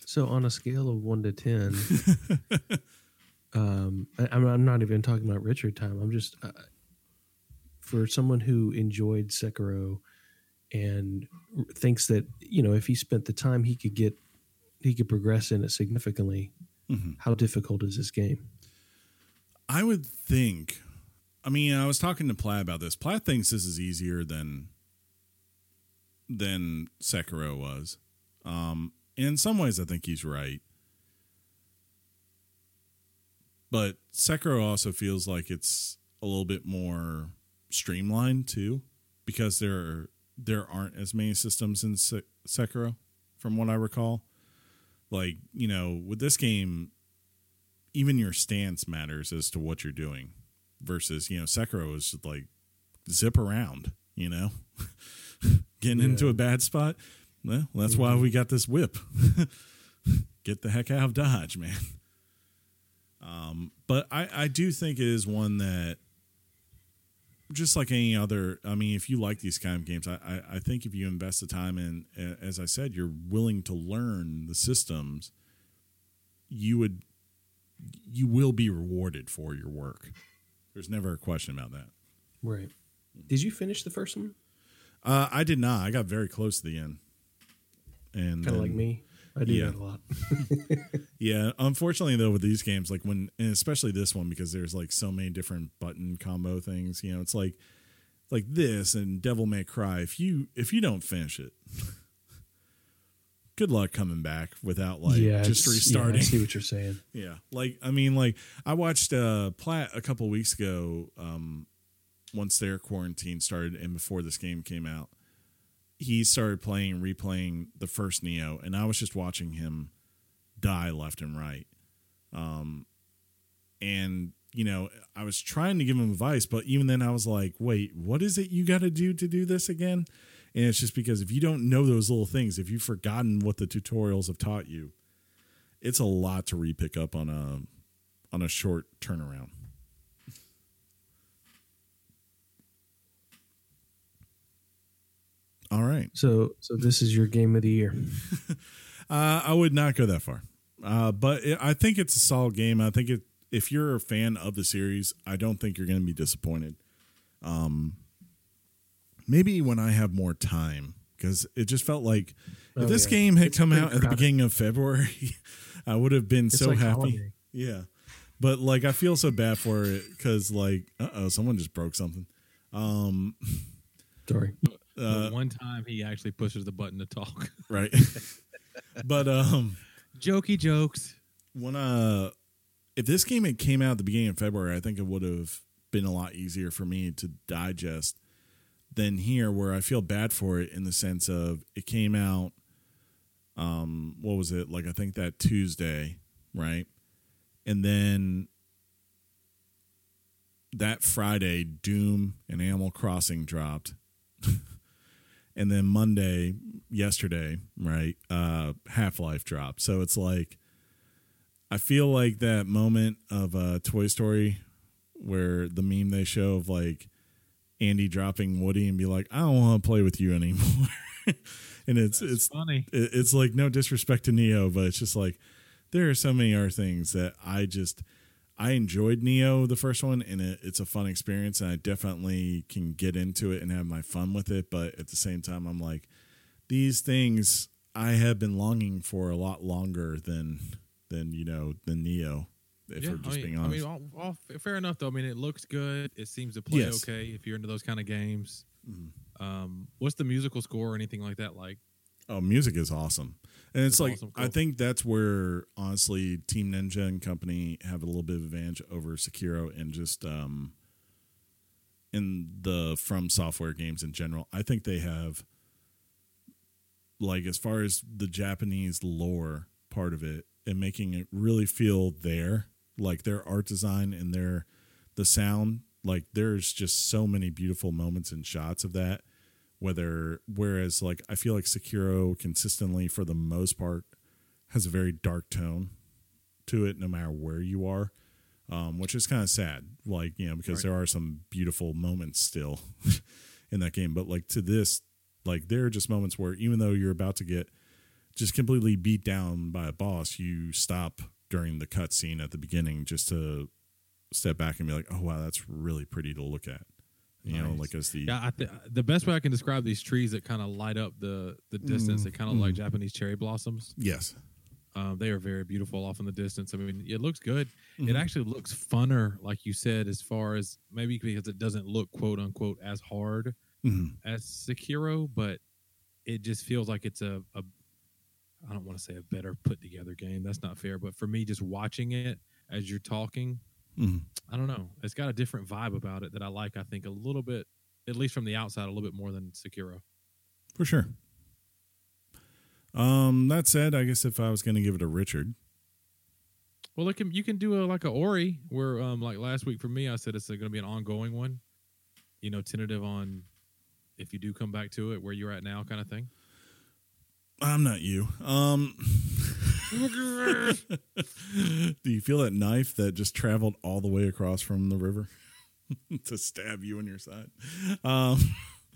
So on a scale of one to ten, um, I, I'm I'm not even talking about Richard time. I'm just uh, for someone who enjoyed Sekiro and thinks that you know if he spent the time he could get he could progress in it significantly. Mhm. How difficult is this game? I would think. I mean, I was talking to Platt about this. Platt thinks this is easier than than Sekiro was. Um, in some ways, I think he's right. But Sekiro also feels like it's a little bit more streamlined too, because there there aren't as many systems in Se- Sekiro, from what I recall. Like you know, with this game, even your stance matters as to what you're doing versus you know sekiro is like zip around you know getting into a bad spot well that's why we got this whip get the heck out of dodge man um but i i do think it is one that just like any other i mean if you like these kind of games i i, I think if you invest the time in as i said you're willing to learn the systems you would you will be rewarded for your work. There's never a question about that. Right. Did you finish the first one? Uh, I did not. I got very close to the end, and Kind of like me. I do yeah. that a lot. Yeah, unfortunately though, with these games, like when, and especially this one, because there's like so many different button combo things. You know, it's like like this and Devil May Cry. If you if you don't finish it, good luck coming back without like yeah, just it's- yeah, restarting. I see what you're saying. Yeah. Like I mean like I watched uh Platt a couple weeks ago um once their quarantine started and before this game came out. He started playing replaying the first Nioh and I was just watching him die left and right. Um and you know, I was trying to give him advice, but even then I was like, "Wait, what is it you got to do to do this again?" And it's just because if you don't know those little things, if you've forgotten what the tutorials have taught you, it's a lot to re-pick up on a on a short turnaround. All right. So, so this is your game of the year. Uh, I would not go that far, uh, but it, I think it's a solid game. I think it, if you're a fan of the series, I don't think you're going to be disappointed. Um, maybe when I have more time, because it just felt like if Oh, this yeah. game had It's come out at the beginning of February, I would have been It's so like happy. holiday. Yeah, but like I feel so bad for it because like, uh oh, someone just broke something. Um, Sorry. Uh, the one time he actually pushes the button to talk. right. but um, Jokey jokes. when uh, if this game had came out at the beginning of February, I think it would have been a lot easier for me to digest than here, where I feel bad for it in the sense of it came out. Um, what was it like? I think that Tuesday, right? And then that Friday, Doom and Animal Crossing dropped. and then Monday, yesterday, right? Uh Half-Life dropped. So it's like I feel like that moment of uh Toy Story where the meme they show of like Andy dropping Woody and be like, I don't want to play with you anymore. and it's That's it's funny. it- it's like no disrespect to Nioh, but it's just like there are so many other things that I just I enjoyed Nioh the first one and it, it's a fun experience and I definitely can get into it and have my fun with it, but at the same time I'm like these things I have been longing for a lot longer than than you know than Nioh. If we're just I mean, being I honest, mean, all, all, fair enough though. I mean, it looks good. It seems to play Yes. okay if you're into those kind of games. Mhm. Um, what's the musical score or anything like that like? Oh, music is awesome. And it's That's like awesome, I think that's where honestly Team Ninja and company have a little bit of advantage over Sekiro and just um in the from software games in general. I think they have like as far as the Japanese lore part of it and making it really feel there, like their art design and their the sound, like there's just so many beautiful moments and shots of that whether whereas like I feel like Sekiro consistently for the most part has a very dark tone to it no matter where you are. Um, which is kind of sad, like you know, because Right. there are some beautiful moments still in that game. But like to this, like there are just moments where even though you're about to get just completely beat down by a boss, you stop during the cutscene at the beginning just to step back and be like, "Oh wow, that's really pretty to look at." You know, like as the Yeah, I th- the best way I can describe these trees that kind of light up the the distance, they kind of like Japanese cherry blossoms. yes, Um, they are very beautiful off in the distance. I mean, it looks good. It Mhm. actually looks funner, like you said, as far as maybe because it doesn't look quote unquote as hard Mhm. as Sekiro, but it just feels like it's a, a I don't want to say a better put together game. That's not fair. But for me, just watching it as you're talking, Mhm. I don't know. It's got a different vibe about it that I like. I think a little bit, at least from the outside, a little bit more than Sekiro. For sure. Um, that said, I guess if I was going to give it a Richard, Well, it can you can do a like a Ori where um like last week for me, I said it's going to be an ongoing one. You know, tentative on if you do come back to it where you're at now, kind of thing. I'm not you. Um, do you feel that knife that just traveled all the way across from the river to stab you in your side? Um,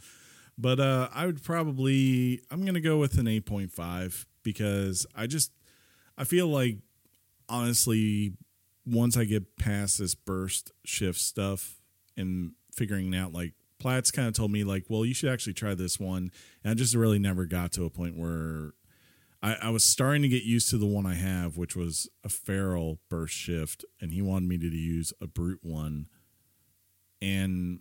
but uh, I would probably I'm to go with an 8.5 because I just I feel like honestly once I get past this burst shift stuff and figuring out like Platts kind of told me like, well, you should actually try this one, and I just really never got to a point where I, I was starting to get used to the one I have, which was a feral burst shift, and he wanted me to use a brute one, and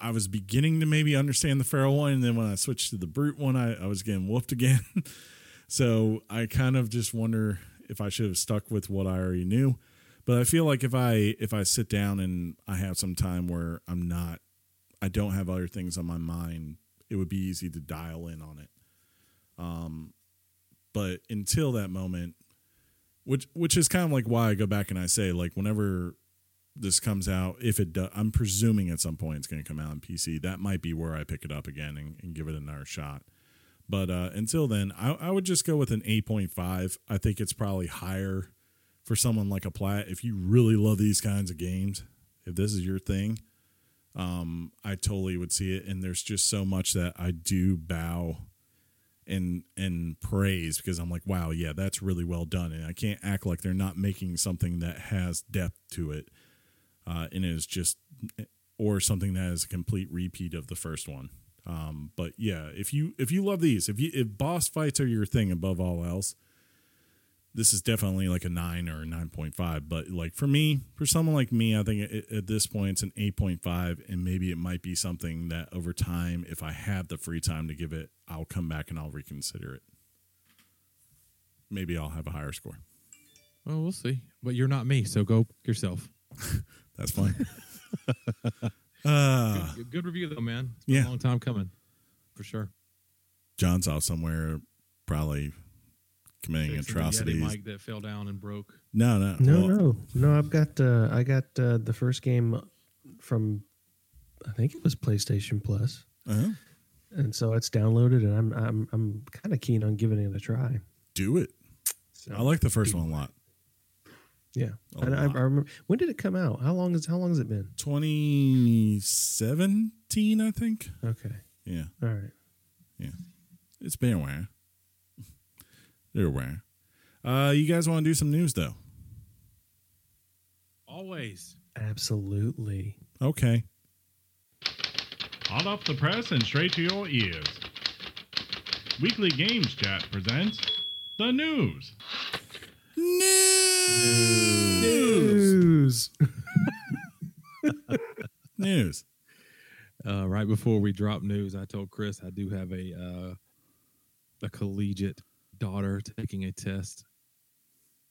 I was beginning to maybe understand the feral one, and then when I switched to the brute one, I, I was getting whooped again. so I kind of just wonder if I should have stuck with what I already knew. But I feel like if I if I sit down and I have some time where I'm not I don't have other things on my mind, it would be easy to dial in on it. Um but until that moment which which is kind of like why I go back and I say like whenever this comes out, if it does, I'm presuming at some point it's going to come out on PC. That might be where I pick it up again and, and give it another shot. But uh, until then, I, I would just go with an 8.5. I think it's probably higher for someone like a Platt. If you really love these kinds of games, if this is your thing, um, I totally would see it. And there's just so much that I do bow and and praise because I'm like, wow, yeah, that's really well done. And I can't act like they're not making something that has depth to it, uh, and is just or something that is a complete repeat of the first one. Um, but yeah, if you if you love these, if you if boss fights are your thing above all else, this is definitely like a nine or a nine point five. But like for me, for someone like me, I think it, at this point it's an eight point five, and maybe it might be something that over time, if I have the free time to give it, I'll come back and I'll reconsider it. Maybe I'll have a higher score. Well, we'll see. But you're not me, so go yourself. That's fine. uh, Good, good review though, man. It's been yeah. a long time coming, for sure. John's off somewhere, probably committing Fixing the Yeti mic that fell down and broke. No, no, No, well, no, no. I've got uh, I got uh, the first game from I think it was PlayStation Plus, uh-huh. and so it's downloaded, and I'm I'm I'm kind of keen on giving it a try. Do it. So, I like the first one a lot. yeah. A And I, I remember when did it come out? How long is how long has it been? 2017, I think. Okay, Yeah, All right. Yeah, it's been a while. They're aware. Uh, you guys want to do some news though? Always. Absolutely. Okay. Hot off the press and straight to your ears. Weekly Games Chat presents the news. News. News. News. Uh, right before we drop news, I told Chris I do have a uh, a collegiate daughter taking a test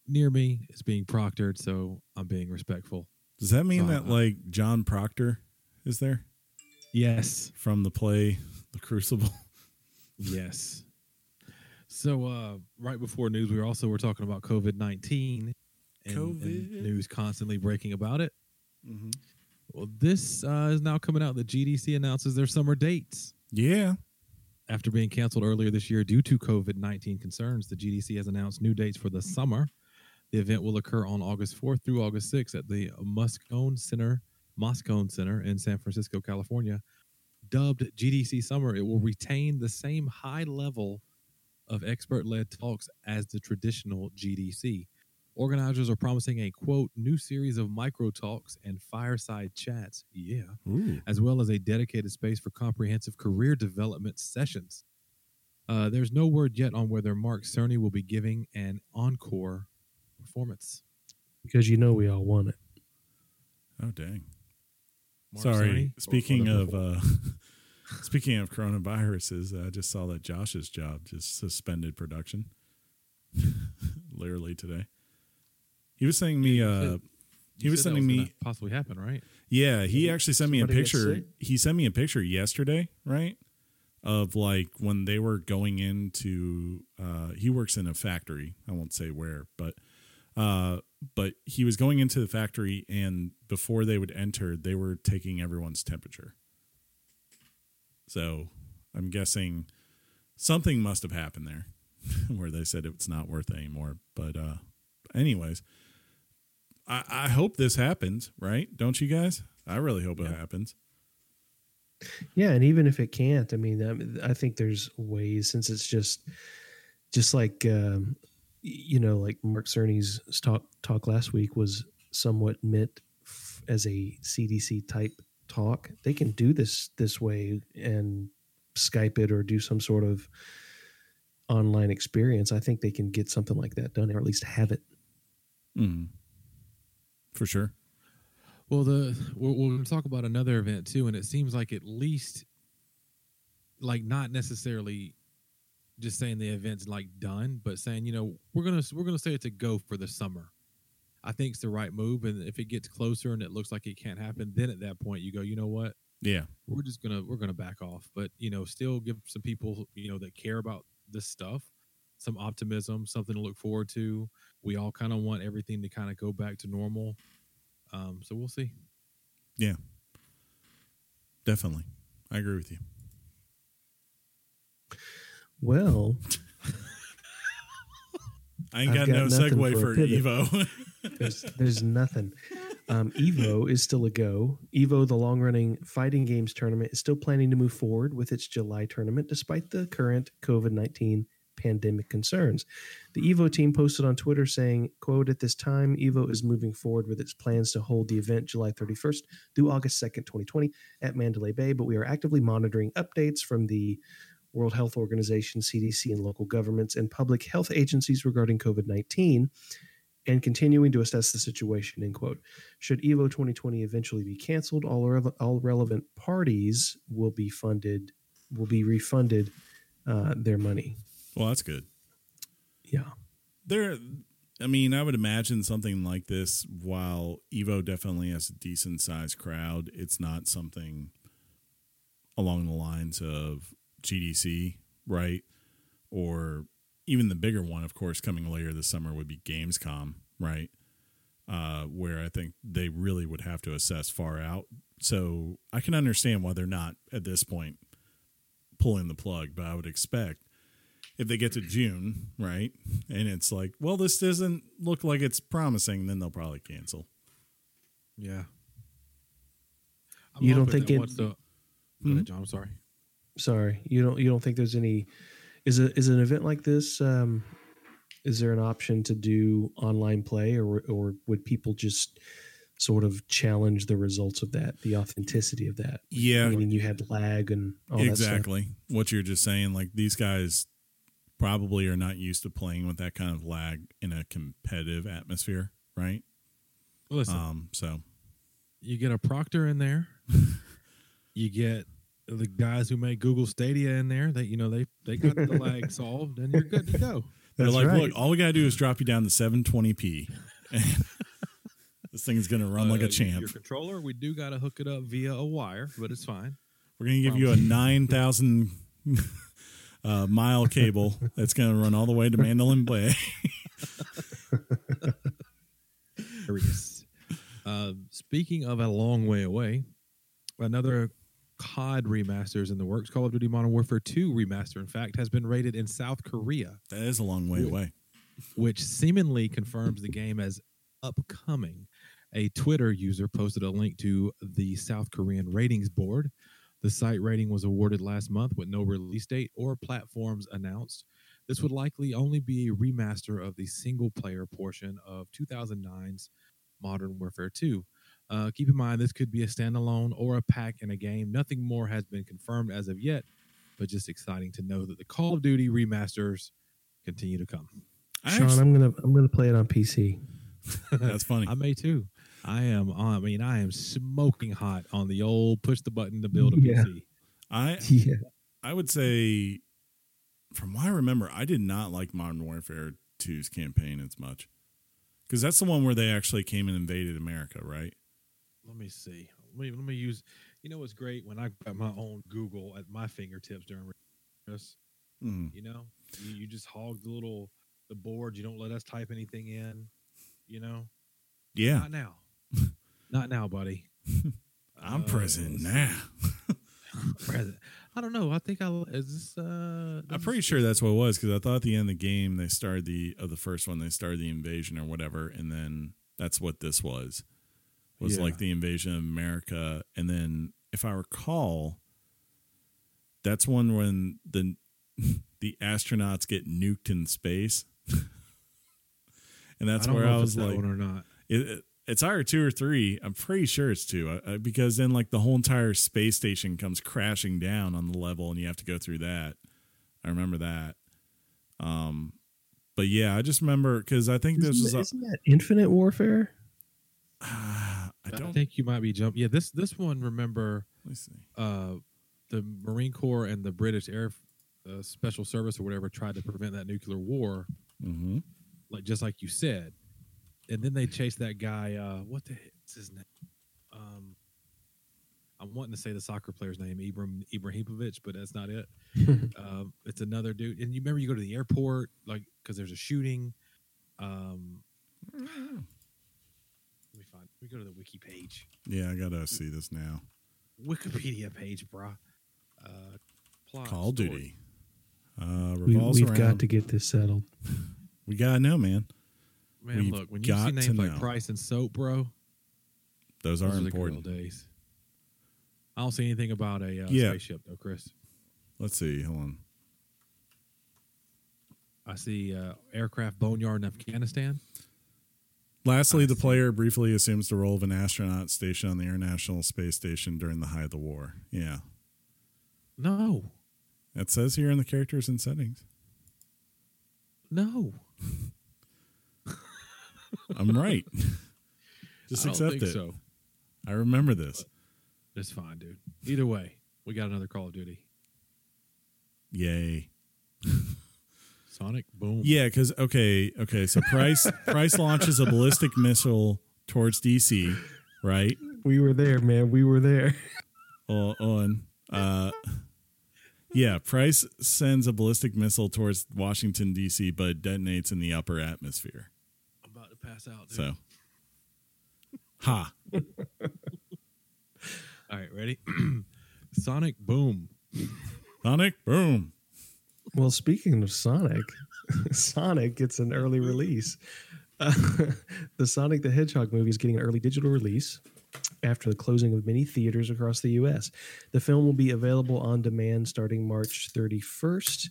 near me. It's being proctored, so I'm being respectful. Does that mean Uh, that like John Proctor is there Yes. from the play The Crucible? Yes. So uh, right before news, we also were talking about COVID nineteen and, and news constantly breaking about it. Mm-hmm. Well, this uh, is now coming out. The GDC announces their summer dates. Yeah. After being canceled earlier this year due to COVID 19 concerns, the GDC has announced new dates for the summer. The event will occur on August 4th through August 6th at the Moscone Center, Moscone Center in San Francisco, California. Dubbed GDC Summer, it will retain the same high level of expert led talks as the traditional GDC. Organizers are promising a quote, new series of micro talks and fireside chats. Yeah Ooh. as well as a dedicated space for comprehensive career development sessions. Uh, there's no word yet on whether Mark Cerny will be giving an encore performance. Because you know we all want it. Oh dang. Mark Sorry. Cerny? Speaking Or- or of uh speaking of coronaviruses, I just saw that Josh's job just suspended production. Literally today. He was sending me uh he was sending me possibly happen, right? Yeah, he actually sent me a somebody get picture. sick? He sent me a picture yesterday, right? Of like when they were going into uh he works in a factory. I won't say where, but uh but he was going into the factory and before they would enter, they were taking everyone's temperature. So, I'm guessing something must have happened there where they said it's not worth it anymore. But uh anyways, I, I hope this happens, right? Don't you guys? I really hope it happens. Yeah, and even if it can't, I mean, I think there's ways since it's just, just like, um, you know, like Mark Cerny's talk talk last week was somewhat meant f- as a GDC type talk. They can do this this way and Skype it or do some sort of online experience. I think they can get something like that done, or at least have it. Mm. For sure. Well, the we're, we're going to talk about another event too, and it seems like at least, like not necessarily just saying the event's like done, but saying you know we're gonna we're gonna say it's a go for the summer. I think it's the right move, and if it gets closer and it looks like it can't happen, then at that point you go, you know what, Yeah. we're just gonna we're gonna back off, but you know still give some people you know that care about this stuff some optimism, something to look forward to. We all kind of want everything to kind of go back to normal. Um, so we'll see. Yeah, definitely. I agree with you. Well, I ain't got, got no nothing segue for for. Evo. there's there's nothing. Um, Evo is still a go. Evo, the long running fighting games tournament, is still planning to move forward with its July tournament despite the current COVID 19 pandemic concerns. The Evo team posted on Twitter saying, quote, at this time, Evo is moving forward with its plans to hold the event July 31st through August 2nd, 2020 at Mandalay Bay, but we are actively monitoring updates from the World Health Organization, CDC, and local governments and public health agencies regarding COVID 19 and continuing to assess the situation. End quote. Should Evo 2020 eventually be canceled, all, rele- all relevant parties will be funded, will be refunded uh, their money. Well, that's good. Yeah. There, I mean, I would imagine something like this. While Evo definitely has a decent sized crowd, it's not something along the lines of GDC, right? Or even the bigger one, of course, coming later this summer would be Gamescom, right? Uh, where I think they really would have to assess far out. So I can understand why they're not at this point pulling the plug, but I would expect if they get to June, right, and it's like, well, this doesn't look like it's promising, then they'll probably cancel. Yeah. You don't think that it- once the- Go Hmm? ahead, John. I'm sorry. Sorry, you don't you don't think there's any is a is an event like this um is there an option to do online play or or would people just sort of challenge the results of that, the authenticity of that? Yeah, Meaning you had lag and all that stuff. exactly. What you're just saying, like these guys probably are not used to playing with that kind of lag in a competitive atmosphere, right? Well, listen, Um, so you get a Proctor in there. you get the guys who make Google Stadia in there. That you know they they got the lag solved, and you're good to go. they're That's like, right. look, all we gotta do is drop you down to 720p. And this thing's gonna run like Uh, a champ. Your controller, we do got to hook it up via a wire, but it's fine. We're gonna give you a nine thousand uh, mile cable that's gonna run all the way to Mandalay Bay. There. Uh, speaking of a long way away, another COD remaster is in the works. Call of Duty Modern Warfare 2 remaster, in fact, has been rated in South Korea, that is a long way away. which seemingly confirms the game as upcoming. A Twitter user posted a link to the South Korean ratings board. The site rating was awarded last month with no release date or platforms announced. This would likely only be a remaster of the single player portion of 2009's Modern Warfare 2. Uh, keep in mind, this could be a standalone or a pack in a game. Nothing more has been confirmed as of yet, but just exciting to know that the Call of Duty remasters continue to come. Sean, I'm gonna I'm gonna play it on PC. that's funny. I may too. I am on. I mean, I am smoking hot on the old push the button to build a Yeah. PC. I Yeah. I would say, from what I remember, I did not like Modern Warfare 2's campaign as much. Because that's the one where they actually came and invaded America, right? Let me see. Let me, let me use. You know what's great when I got my own Google at my fingertips during this. Mm. You know, you, you just hog the little the board. You don't let us type anything in. You know, Yeah, not now. Not now, buddy. I'm Uh, present now. Present. I don't know. I think I is this. Uh, I'm pretty sure that's what it was because I thought at the end of the game they started the of the first one they started the invasion or whatever, and then that's what this was was Yeah. like the invasion of America, and then if I recall, that's one when the the astronauts get nuked in space, and that's I where I was that like, or not. it, it- it's either two or three. I'm pretty sure it's two uh, uh, because then like the whole entire space station comes crashing down on the level, and you have to go through that. I remember that. Um, but yeah, I just remember because I think this Isn't, was. that- isn't that Infinite Warfare? I I, don't. think you might be jumping. Yeah, this this one. Remember, let me see. uh, the Marine Corps and the British Air uh, Special Service or whatever tried to prevent that nuclear war, Mm-hmm. like just like you said, and then they chased that guy. Uh, what the heck's his name? Um, I'm wanting to say the soccer player's name, Ibrahim Ibrahimovic, but that's not it. um, it's another dude. And you remember you go to the airport, like because there's a shooting. Um, let me find. Let me go to the wiki page. Yeah, I gotta see this now. Wikipedia page, brah. Uh, plot, Call story. Duty. Uh, we, we've around. got to get this settled. we gotta know, man. Man, We've look, when you see names like. Price and Soap, bro, Those are those are the good important. old days. I don't see anything about a uh, Yeah. spaceship though, Chris. Let's see. Hold on. I see uh, aircraft boneyard in Afghanistan. Lastly, I the see. player briefly assumes the role of an astronaut stationed on the International Space Station during the height of the war. Yeah. No, It says here in the characters and settings. No, I'm right. Just I don't accept think it. so. I remember this. It's fine, dude. Either way, we got another Call of Duty. Yay. Sonic Boom. Yeah, because okay, okay. So Price Price launches a ballistic missile towards DC, right? We were there, man. We were there. O- On uh, yeah, Price sends a ballistic missile towards Washington DC, but detonates in the upper atmosphere. I'm about to pass out. Dude. So, ha. All right, ready? Sonic Boom. Sonic, boom. Well, speaking of Sonic, Sonic gets an early release. Uh, the Sonic the Hedgehog movie is getting an early digital release after the closing of many theaters across the U.S. The film will be available on demand starting March 31st.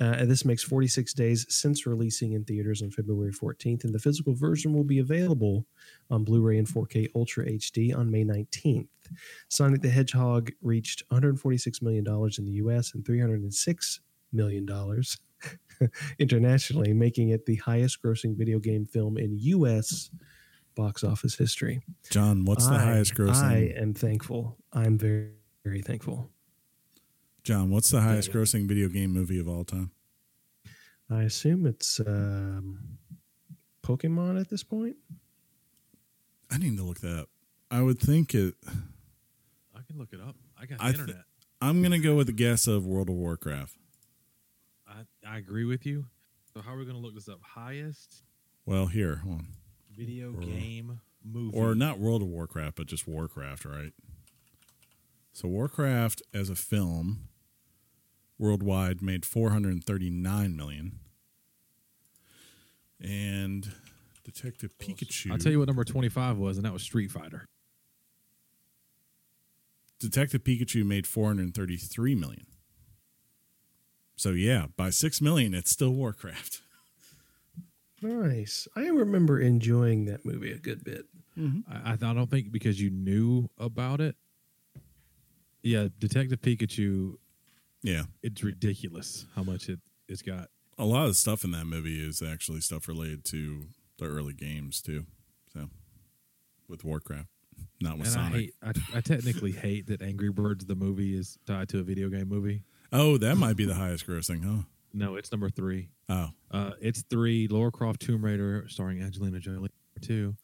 Uh, and this makes 46 days since releasing in theaters on February 14th, and the physical version will be available on Blu-ray and 4K Ultra HD on May 19th. Sonic the Hedgehog reached 146 million dollars in the U.S. and 306 million dollars internationally, making it the highest-grossing video game film in U.S. box office history. John, what's the highest grossing? I am thankful. I'm very, very thankful. John, what's the highest grossing video game movie of all time? I assume it's um, Pokemon at this point. I need to look that up. I would think it. I can look it up. I got the I th- internet. I'm gonna go with the guess of World of Warcraft. I, I agree with you. So how are we going to look this up? Highest Well, here, hold on. video Or- game movie. or not World of Warcraft, but just Warcraft, right? So Warcraft as a film worldwide made 439 million. And Detective Pikachu I'll tell you what number 25 was, and that was Street Fighter. Detective Pikachu made 433 million. So yeah, by 6 million it's still Warcraft. Nice. I remember enjoying that movie a good bit. Mm-hmm. I, I don't think because you knew about it. Yeah, Detective Pikachu, Yeah. it's ridiculous how much it, it's got. A lot of the stuff in that movie is actually stuff related to the early games too. So with Warcraft, not with And I Sonic. hate, I, I technically hate that Angry Birds the movie is tied to a video game movie. Oh, that might be the highest grossing, huh? No, it's number three. Oh, Uh, it's three. Lara Croft Tomb Raider, starring Angelina Jolie, two,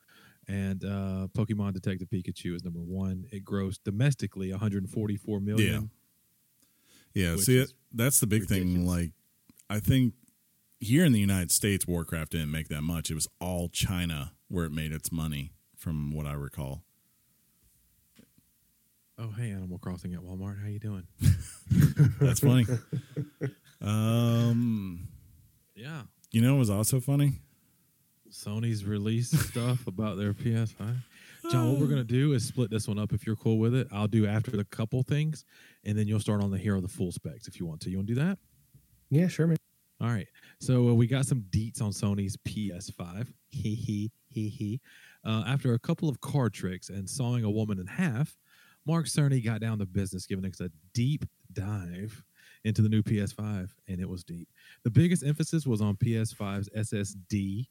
and uh, Pokemon Detective Pikachu is number one. It grossed domestically 144 million. yeah. Which See, is that's the big thing. Like, I think here in the United States, Warcraft didn't make that much. It was all China where it made its money, from what I recall. Oh, hey, Animal Crossing at Walmart. How you doing? That's funny. um, Yeah, you know, what was also funny. Sony's released stuff about their PS5. John, what we're gonna do is split this one up. If you're cool with it, I'll do after the couple things, and then you'll start on the hero of the full specs if you want to. You want to do that? Yeah, sure, man. All right. So uh, we got some deets on Sony's PS5. Hee hee hee hee. Uh, after a couple of card tricks and sawing a woman in half, Mark Cerny got down to business, giving us a deep dive into the new PS5, and it was deep. The biggest emphasis was on PS5's SSD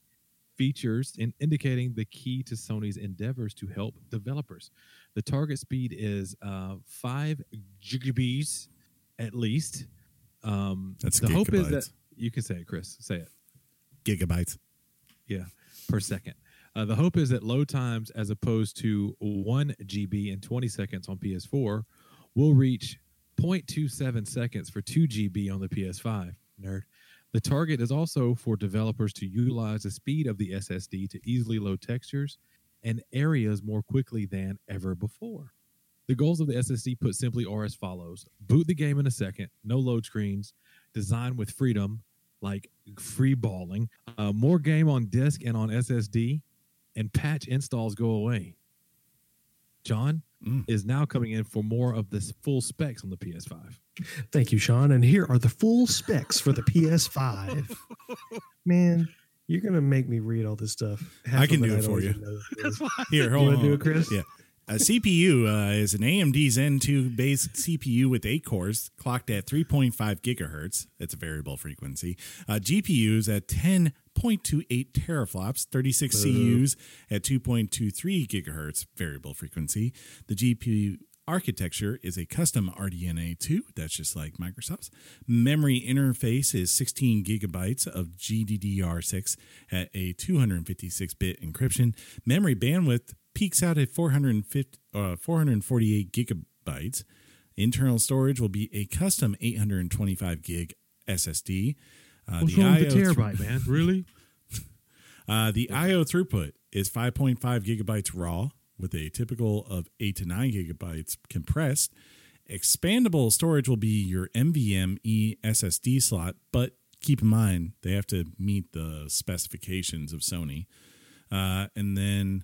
features in indicating the key to Sony's endeavors to help developers. The target speed is uh, five gigabytes at least. Um, That's the hope is that you can say it, Chris. Say it. Gigabytes. Yeah, per second. Uh, the hope is that load times, as opposed to one GB in 20 seconds on PS4, will reach 0.27 seconds for 2 GB on the PS5. Nerd. The target is also for developers to utilize the speed of the SSD to easily load textures and areas more quickly than ever before. The goals of the SSD, put simply, are as follows boot the game in a second, no load screens, design with freedom, like free balling, uh, more game on disk and on SSD, and patch installs go away. John Mm. is now coming in for more of the full specs on the PS5. Thank you, Sean. And here are the full specs for the PS5. Man, you're gonna make me read all this stuff. Half I can do it don't for you. know what it is. Here, hold wanna on. do it, Chris? Yeah. A CPU uh, is an AMD Zen 2 based CPU with eight cores, clocked at 3.5 gigahertz. It's a variable frequency. Uh, GPUs at 10.28 teraflops, 36 CUs at 2.23 gigahertz, variable frequency. The GPU architecture is a custom RDNA 2, that's just like Microsoft's. Memory interface is 16 gigabytes of GDDR6 at a 256 bit encryption. Memory bandwidth peaks out at 450, uh, 448 gigabytes. Internal storage will be a custom 825 gig SSD. Uh, What's wrong with the terabyte, man? Really? uh, the IO throughput is 5.5 gigabytes raw with a typical of 8 to 9 gigabytes compressed. Expandable storage will be your NVMe SSD slot, but keep in mind they have to meet the specifications of Sony. Uh, and then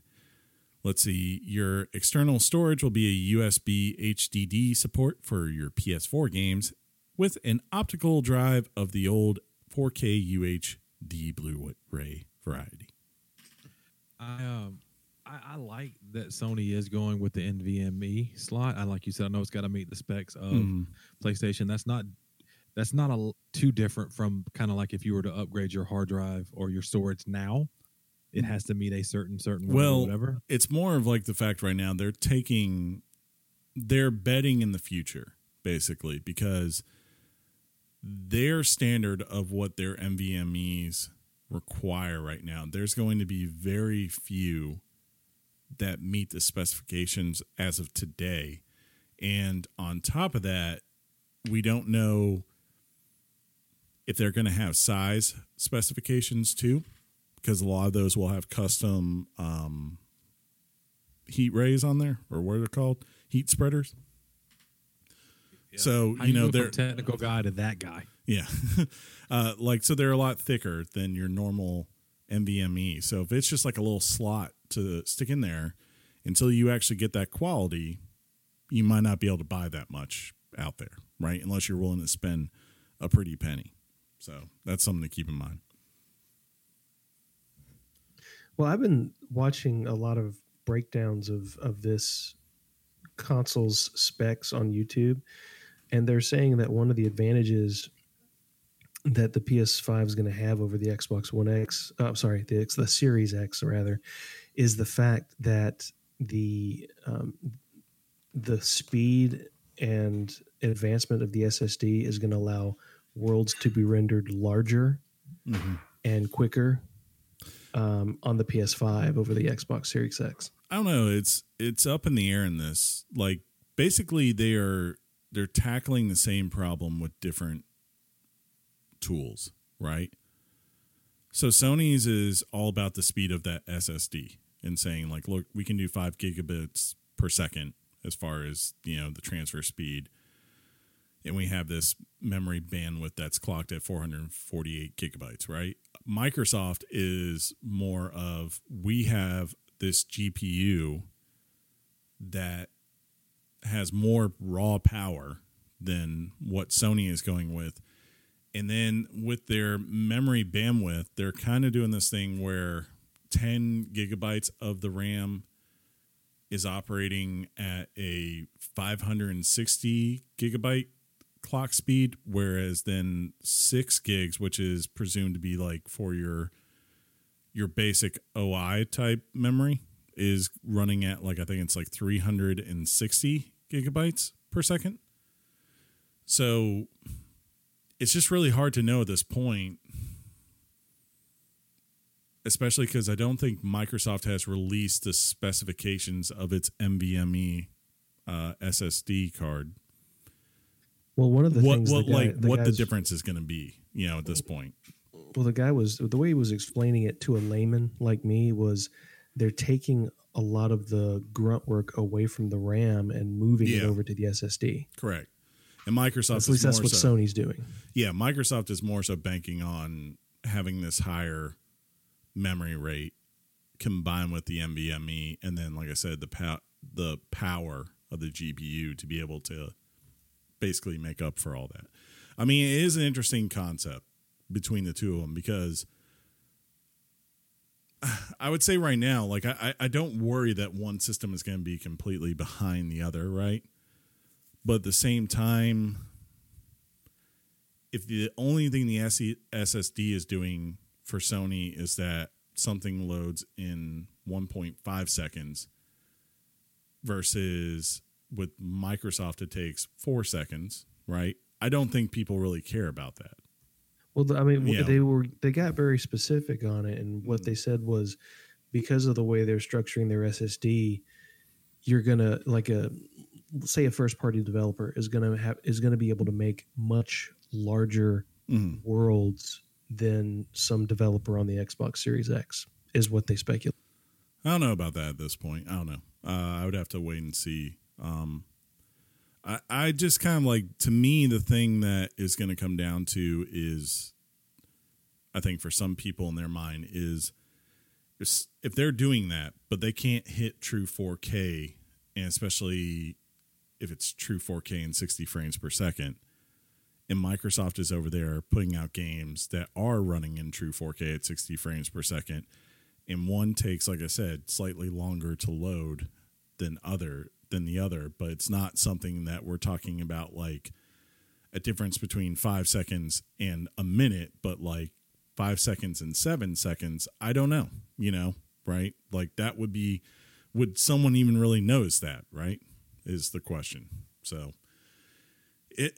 let's see, your external storage will be a USB HDD support for your PS4 games with an optical drive of the old 4K UHD Blu-ray variety. I um I, I like that Sony is going with the NVMe slot. I like you said, I know it's got to meet the specs of Mhm. PlayStation. That's not that's not a too different from kind of like if you were to upgrade your hard drive or your storage now, it mm. has to meet a certain certain Well, whatever. it's more of like the fact right now they're taking they're betting in the future basically because their standard of what their NVMEs require right now there's going to be very few that meet the specifications as of today. And on top of that we don't know if they're going to have size specifications too because a lot of those will have custom um, heat rays on there, or what they're they called? Heat spreaders. So How you know they're technical guy to that guy. yeah, uh, like so they're a lot thicker than your normal NVMe. So if it's just like a little slot to stick in there, until you actually get that quality, you might not be able to buy that much out there, right? Unless you're willing to spend a pretty penny. So that's something to keep in mind. Well, I've been watching a lot of breakdowns of of this console's specs on YouTube, and they're saying that one of the advantages that the PS5 is going to have over the Xbox One X, uh, sorry, the X- the Series X rather, is the fact that the um, the speed and advancement of the SSD is going to allow worlds to be rendered larger and quicker um, on the PS5 over the Xbox Series X. I don't know. It's it's up in the air in this. Like basically, they are they're tackling the same problem with different tools, right? So Sony's is all about the speed of that SSD and saying like, look, we can do five gigabits per second as far as you know the transfer speed, and we have this memory bandwidth that's clocked at 448 gigabytes, right? Microsoft is more of we have this GPU that has more raw power than what Sony is going with. And then with their memory bandwidth, they're kind of doing this thing where 10 gigabytes of the RAM is operating at a 560 gigabyte clock speed, whereas then six gigs, which is presumed to be like for your your basic OI type memory, is running at like I think it's like 360 gigabytes per second. So it's just really hard to know at this point, especially because I don't think Microsoft has released the specifications of its NVMe uh, SSD card. Well, one of the what things what the guy- like what the difference is going to be, you know, at this point. Well, the guy was the way he was explaining it to a layman like me was they're taking a lot of the grunt work away from the RAM and moving it over to the SSD. Correct. And Microsoft At is least that's more what so, Sony's doing. yeah, Microsoft is more so banking on having this higher memory rate combined with the NVMe, and then, like I said, the pow- the power of the GPU to be able to basically make up for all that. I mean, it is an interesting concept between the two of them because I would say right now, like I, I don't worry that one system is going to be completely behind the other, right? But at the same time, if the only thing the SSD is doing for Sony is that something loads in 1.5 seconds versus with Microsoft it takes four seconds, right? I don't think people really care about that. Well, I mean, Yeah. they were they got very specific on it, and what they said was because of the way they're structuring their SSD, you're gonna like a say a first party developer is gonna have is gonna be able to make much larger Mhm. worlds than some developer on the Xbox Series X is what they speculate. I don't know about that at this point. I don't know. Uh, I would have to wait and see. Um, I, I just kind of like to me the thing that is going to come down to is, I think for some people in their mind is, if they're doing that, but they can't hit true 4K, and especially if it's true 4K and 60 frames per second, and Microsoft is over there putting out games that are running in true 4K at 60 frames per second and one takes like i said slightly longer to load than other than the other but it's not something that we're talking about like a difference between five seconds and a minute but like five seconds and seven seconds i don't know you know right? Like that would be would someone even really notice that right is the question. So it,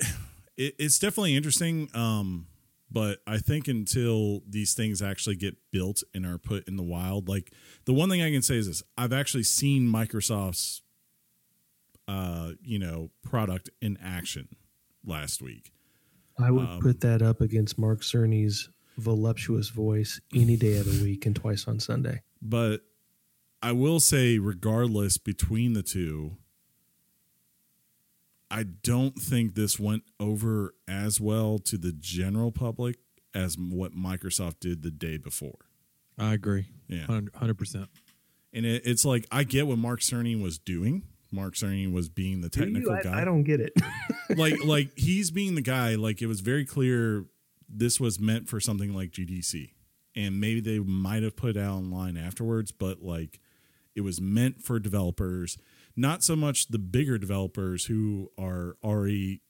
it it's definitely interesting um but I think until these things actually get built and are put in the wild, like the one thing I can say is this: I've actually seen Microsoft's, uh, you know, product in action last week. I would Um, put that up against Mark Cerny's voluptuous voice any day of the week and twice on Sunday. But I will say, regardless between the two, I don't think this went over as well to the general public as what Microsoft did the day before. I agree. Yeah. hundred percent. And it, it's like I get what Mark Cerny was doing. Mark Cerny was being the technical I, guy. I don't get it. like like he's being the guy. Like it was very clear this was meant for something like GDC, and maybe they might have put it out online afterwards, but like it was meant for developers, not so much the bigger developers who are already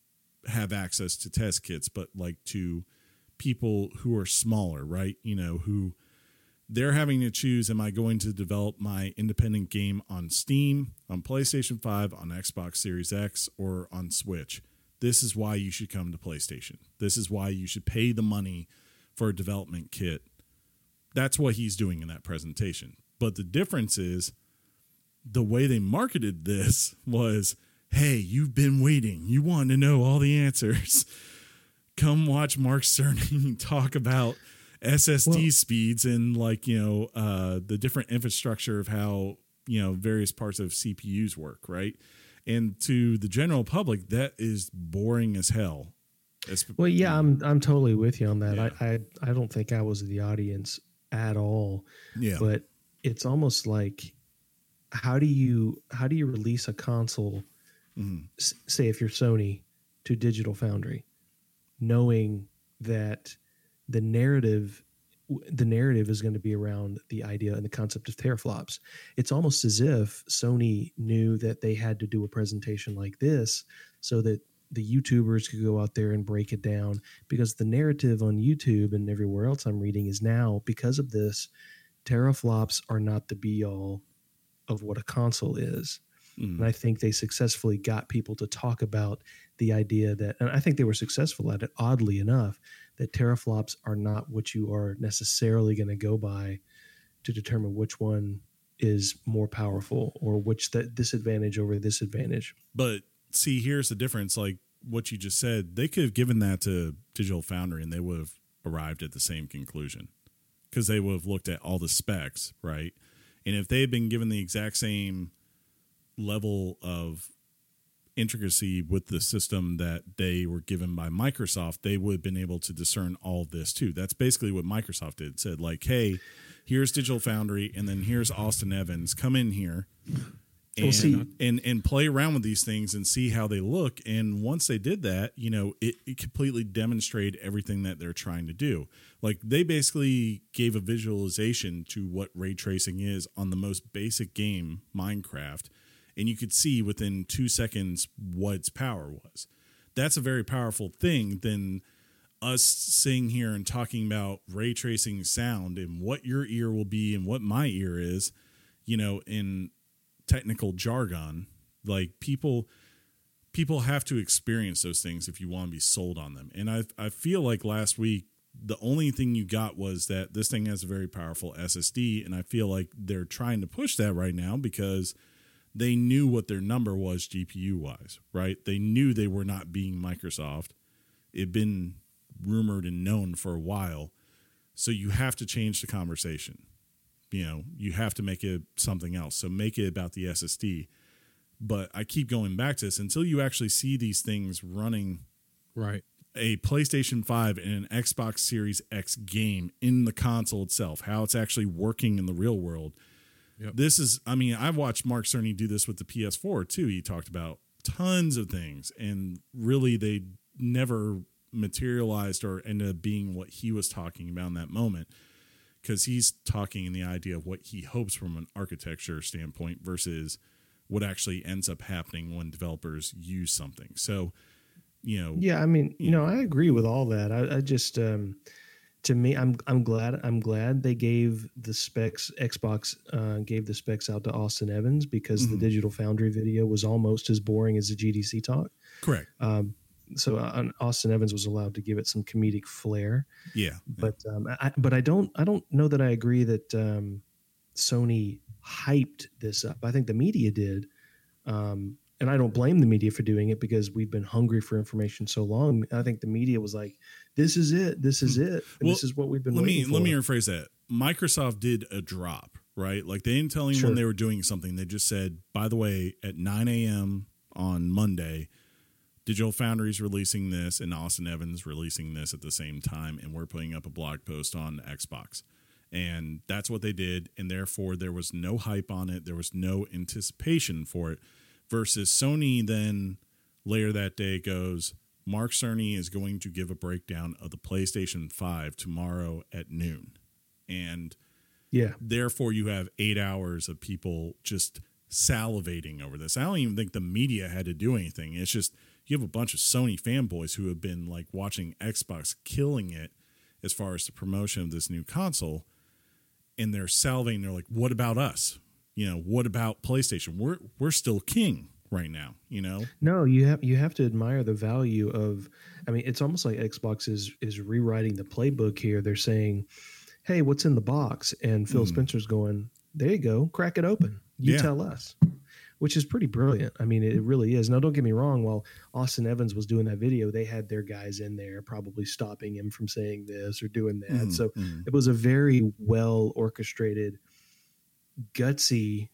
have access to test kits, but like to people who are smaller, right? You know, who they're having to choose am I going to develop my independent game on Steam, on PlayStation 5, on Xbox Series X, or on Switch? This is why you should come to PlayStation. This is why you should pay the money for a development kit. That's what he's doing in that presentation. But the difference is the way they marketed this was hey, you've been waiting. You want to know all the answers. Come watch Mark Cerny talk about SSD Well- speeds and like, you know, uh, the different infrastructure of how, you know, various parts of CPUs work, right? And to the general public, that is boring as hell. It's- Well, yeah, I'm I'm totally with you on that. Yeah. I, I I don't think I was the audience at all, yeah. but it's almost like how do you how do you release a console, Mhm. s- say if you're Sony, to Digital Foundry, knowing that the narrative the narrative is going to be around the idea and the concept of teraflops. It's almost as if Sony knew that they had to do a presentation like this so that the YouTubers could go out there and break it down because the narrative on YouTube and everywhere else I'm reading is now because of this teraflops are not the be all of what a console is. Mhm. And I think they successfully got people to talk about the idea that, and I think they were successful at it, oddly enough, that teraflops are not what you are necessarily going to go by to determine which one is more powerful or which that disadvantage over this advantage. But see, here's the difference. Like what you just said, they could have given that to Digital Foundry and they would have arrived at the same conclusion because they would have looked at all the specs, right? And if they had been given the exact same level of intricacy with the system that they were given by Microsoft, they would have been able to discern all this too. That's basically what Microsoft did. Said like, "Hey, here's Digital Foundry, and then here's Austin Evans. Come in here, and Well, and and play around with these things and see how they look. And once they did that, you know, it, it completely demonstrated everything that they're trying to do. Like they basically gave a visualization to what ray tracing is on the most basic game, Minecraft, and you could see within two seconds what its power was. That's a very powerful thing than us sitting here and talking about ray tracing sound and what your ear will be and what my ear is, you know, in technical jargon. Like people people have to experience those things if you want to be sold on them. And I I feel like last week the only thing you got was that this thing has a very powerful SSD and I feel like they're trying to push that right now because they knew what their number was GPU wise, right? They knew they were not being Microsoft. It'd been rumored and known for a while. So you have to change the conversation. You know, you have to make it something else. So make it about the SSD. But I keep going back to this until you actually see these things running Right. a PlayStation 5 and an Xbox Series X game in the console itself, how it's actually working in the real world. Yep. This is, I mean, I've watched Mark Cerny do this with the PS4 too. He talked about tons of things, and really they never materialized or ended up being what he was talking about in that moment because he's talking in the idea of what he hopes from an architecture standpoint versus what actually ends up happening when developers use something. So, you know, Yeah, I mean, you know, I agree with all that. I, I just, um, to me, I'm I'm glad I'm glad they gave the specs. Xbox uh, gave the specs out to Austin Evans because Mhm. the Digital Foundry video was almost as boring as the GDC talk. correct. Um, so uh, Austin Evans was allowed to give it some comedic flair, Yeah. but um, I, but I don't I don't know that I agree that um, Sony hyped this up. I think the media did. Um, and I don't blame the media for doing it because we've been hungry for information so long. I think the media was like, "This is it. This is it. And Hmm. Well, this is what we've been let me waiting let me rephrase that. Microsoft did a drop, right? Like they didn't tell anyone Sure. they were doing something. They just said, by the way, at 9 a.m. on Monday, Digital Foundry's releasing this and Austin Evans releasing this at the same time, and we're putting up a blog post on Xbox. And that's what they did, and therefore there was no hype on it. There was no anticipation for it. Versus Sony then later that day goes, Mark Cerny is going to give a breakdown of the PlayStation 5 tomorrow at noon. And yeah, therefore you have eight hours of people just salivating over this. I don't even think the media had to do anything. It's just you have a bunch of Sony fanboys who have been like watching Xbox killing it as far as the promotion of this new console, and they're salivating. They're like, "What about us? You know, what about PlayStation? We're we're still king right now. You know, no, you have you have to admire the value of. I mean, it's almost like Xbox is is rewriting the playbook here. They're saying, "Hey, what's in the box?" And Phil Hmm. Spencer's going, "There you go, crack it open. You Yeah. tell us." Which is pretty brilliant. I mean, it really is. Now, don't get me wrong. While Austin Evans was doing that video, they had their guys in there probably stopping him from saying this or doing that. Mhm, So mhm. it was a very well orchestrated, gutsy,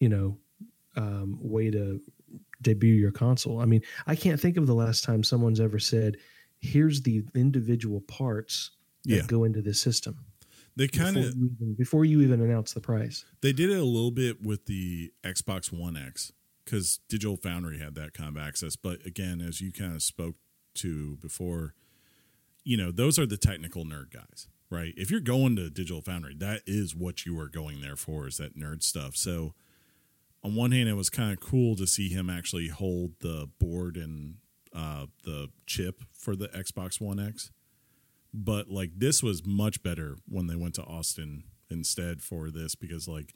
you know, um, way to debut your console. I mean, I can't think of the last time someone's ever said, "Here's the individual parts that Yeah. go into the system." they kind of even, before you even announce the price. They did it a little bit with the Xbox One X because Digital Foundry had that kind of access. But again, as you kind of spoke to before, you know, those are the technical nerd guys, right? If you're going to Digital Foundry, that is what you are going there for, is that nerd stuff. So, on one hand, it was kind of cool to see him actually hold the board and uh, the chip for the Xbox One X but like this was much better when they went to Austin instead for this because like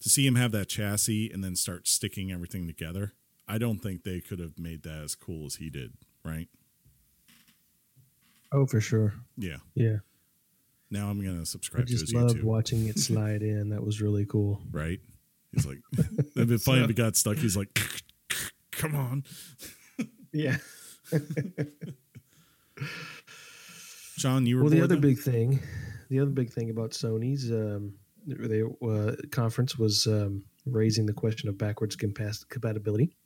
to see him have that chassis and then start sticking everything together, I don't think they could have made that as cool as he did, right? Oh, for sure. Yeah. Yeah, Now I'm gonna I subscribe to his just loved YouTube, watching it slide in. That was really cool. right? He's like, it'd be funny if he got stuck. He's like, come on, Yeah. John, you were Well, the other then? big thing, the other big thing about Sony's um, they uh, conference was um, raising the question of backwards compas- compatibility.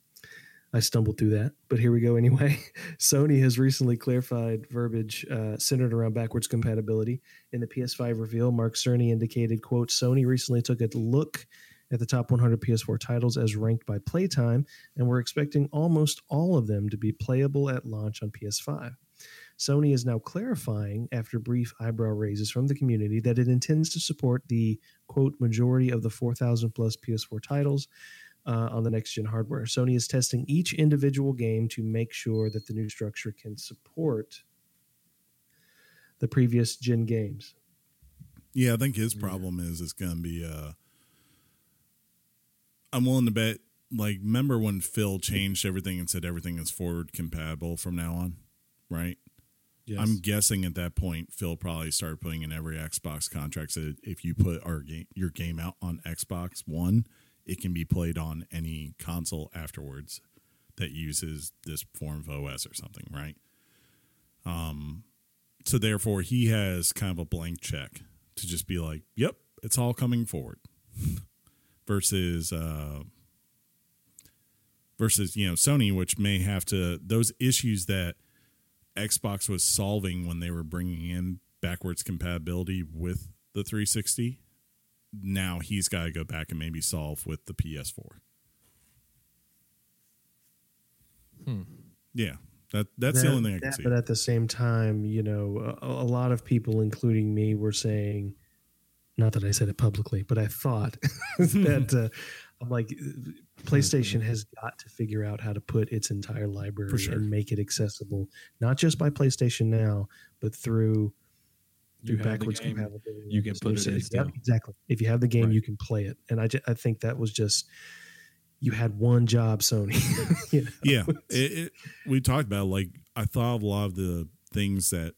I stumbled through that, but here we go anyway. Sony has recently clarified verbiage uh, centered around backwards compatibility. In the PS5 reveal, Mark Cerny indicated, "quote Sony recently took a look at the top 100 PS4 titles as ranked by playtime, and we're expecting almost all of them to be playable at launch on PS5. Sony is now clarifying, after brief eyebrow raises from the community, that it intends to support the quote majority of the 4,000 plus PS4 titles uh, on the next gen hardware. Sony is testing each individual game to make sure that the new structure can support the previous gen games. Yeah, I think his problem is it's going to be. Uh, I'm willing to bet. Like, remember when Phil changed everything and said everything is forward compatible from now on, right? Yes. I'm guessing at that point Phil probably started putting in every Xbox contract that if you put our game, your game out on Xbox One, it can be played on any console afterwards that uses this form of OS or something, right? Um, so therefore he has kind of a blank check to just be like, "Yep, it's all coming forward," versus uh, versus you know Sony, which may have to those issues that Xbox was solving when they were bringing in backwards compatibility with the 360. Now he's got to go back and maybe solve with the PS4. Hmm. Yeah, that that's the only thing I can that- see. But at the same time, you know, a, a lot of people, including me, were saying, not that I said it publicly, but I thought that uh, I'm like, PlayStation has got to figure out how to put its entire library sure. and make it accessible, not just by PlayStation Now, but through. You through backwards compatibility. you can put it in Yep, exactly. If you have the game, Right. you can play it, and I think that was just you had one job, Sony. you know? yeah, it, it, we talked about like I thought of a lot of the things that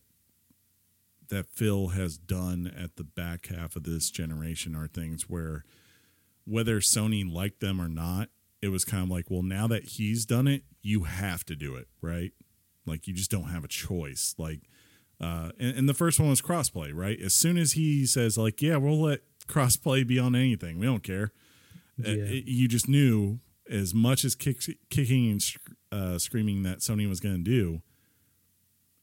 that Phil has done at the back half of this generation are things where whether Sony liked them or not, it was kind of like, well, now that he's done it, you have to do it, right? Like you just don't have a choice. Like, uh, and, and the first one was crossplay, right? As soon as he says, like, yeah, we'll let crossplay be on anything, we don't care. Uh, it- you just knew as much as kick, kicking and uh, screaming that Sony was going to do,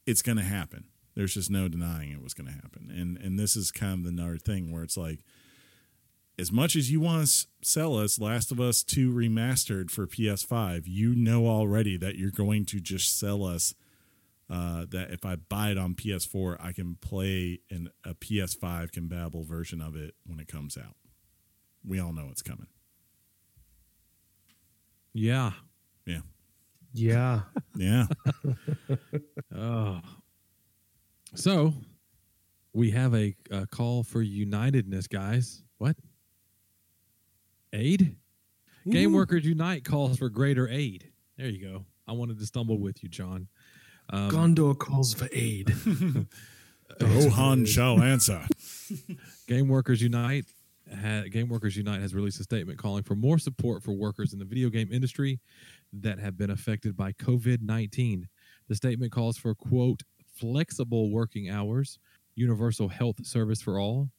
it's going to happen. There's just no denying it was going to happen. And and this is kind of another thing where it's like, as much as you want to sell us Last of Us 2 remastered for PS5, you know already that you're going to just sell us uh, that if I buy it on PS4, I can play in a PS5 compatible version of it when it comes out. We all know it's coming. Yeah. Yeah. yeah. Yeah. Oh. So we have a, a call for unitedness, guys. What? Aid? Game Workers Unite calls for greater aid. There you go. I wanted to stumble with you, John. Um, Gondor calls for aid. Rohan shall answer. Game Workers Unite ha Game Workers Unite has released a statement calling for more support for workers in the video game industry that have been affected by COVID 19. The statement calls for, quote, flexible working hours, universal health service for all.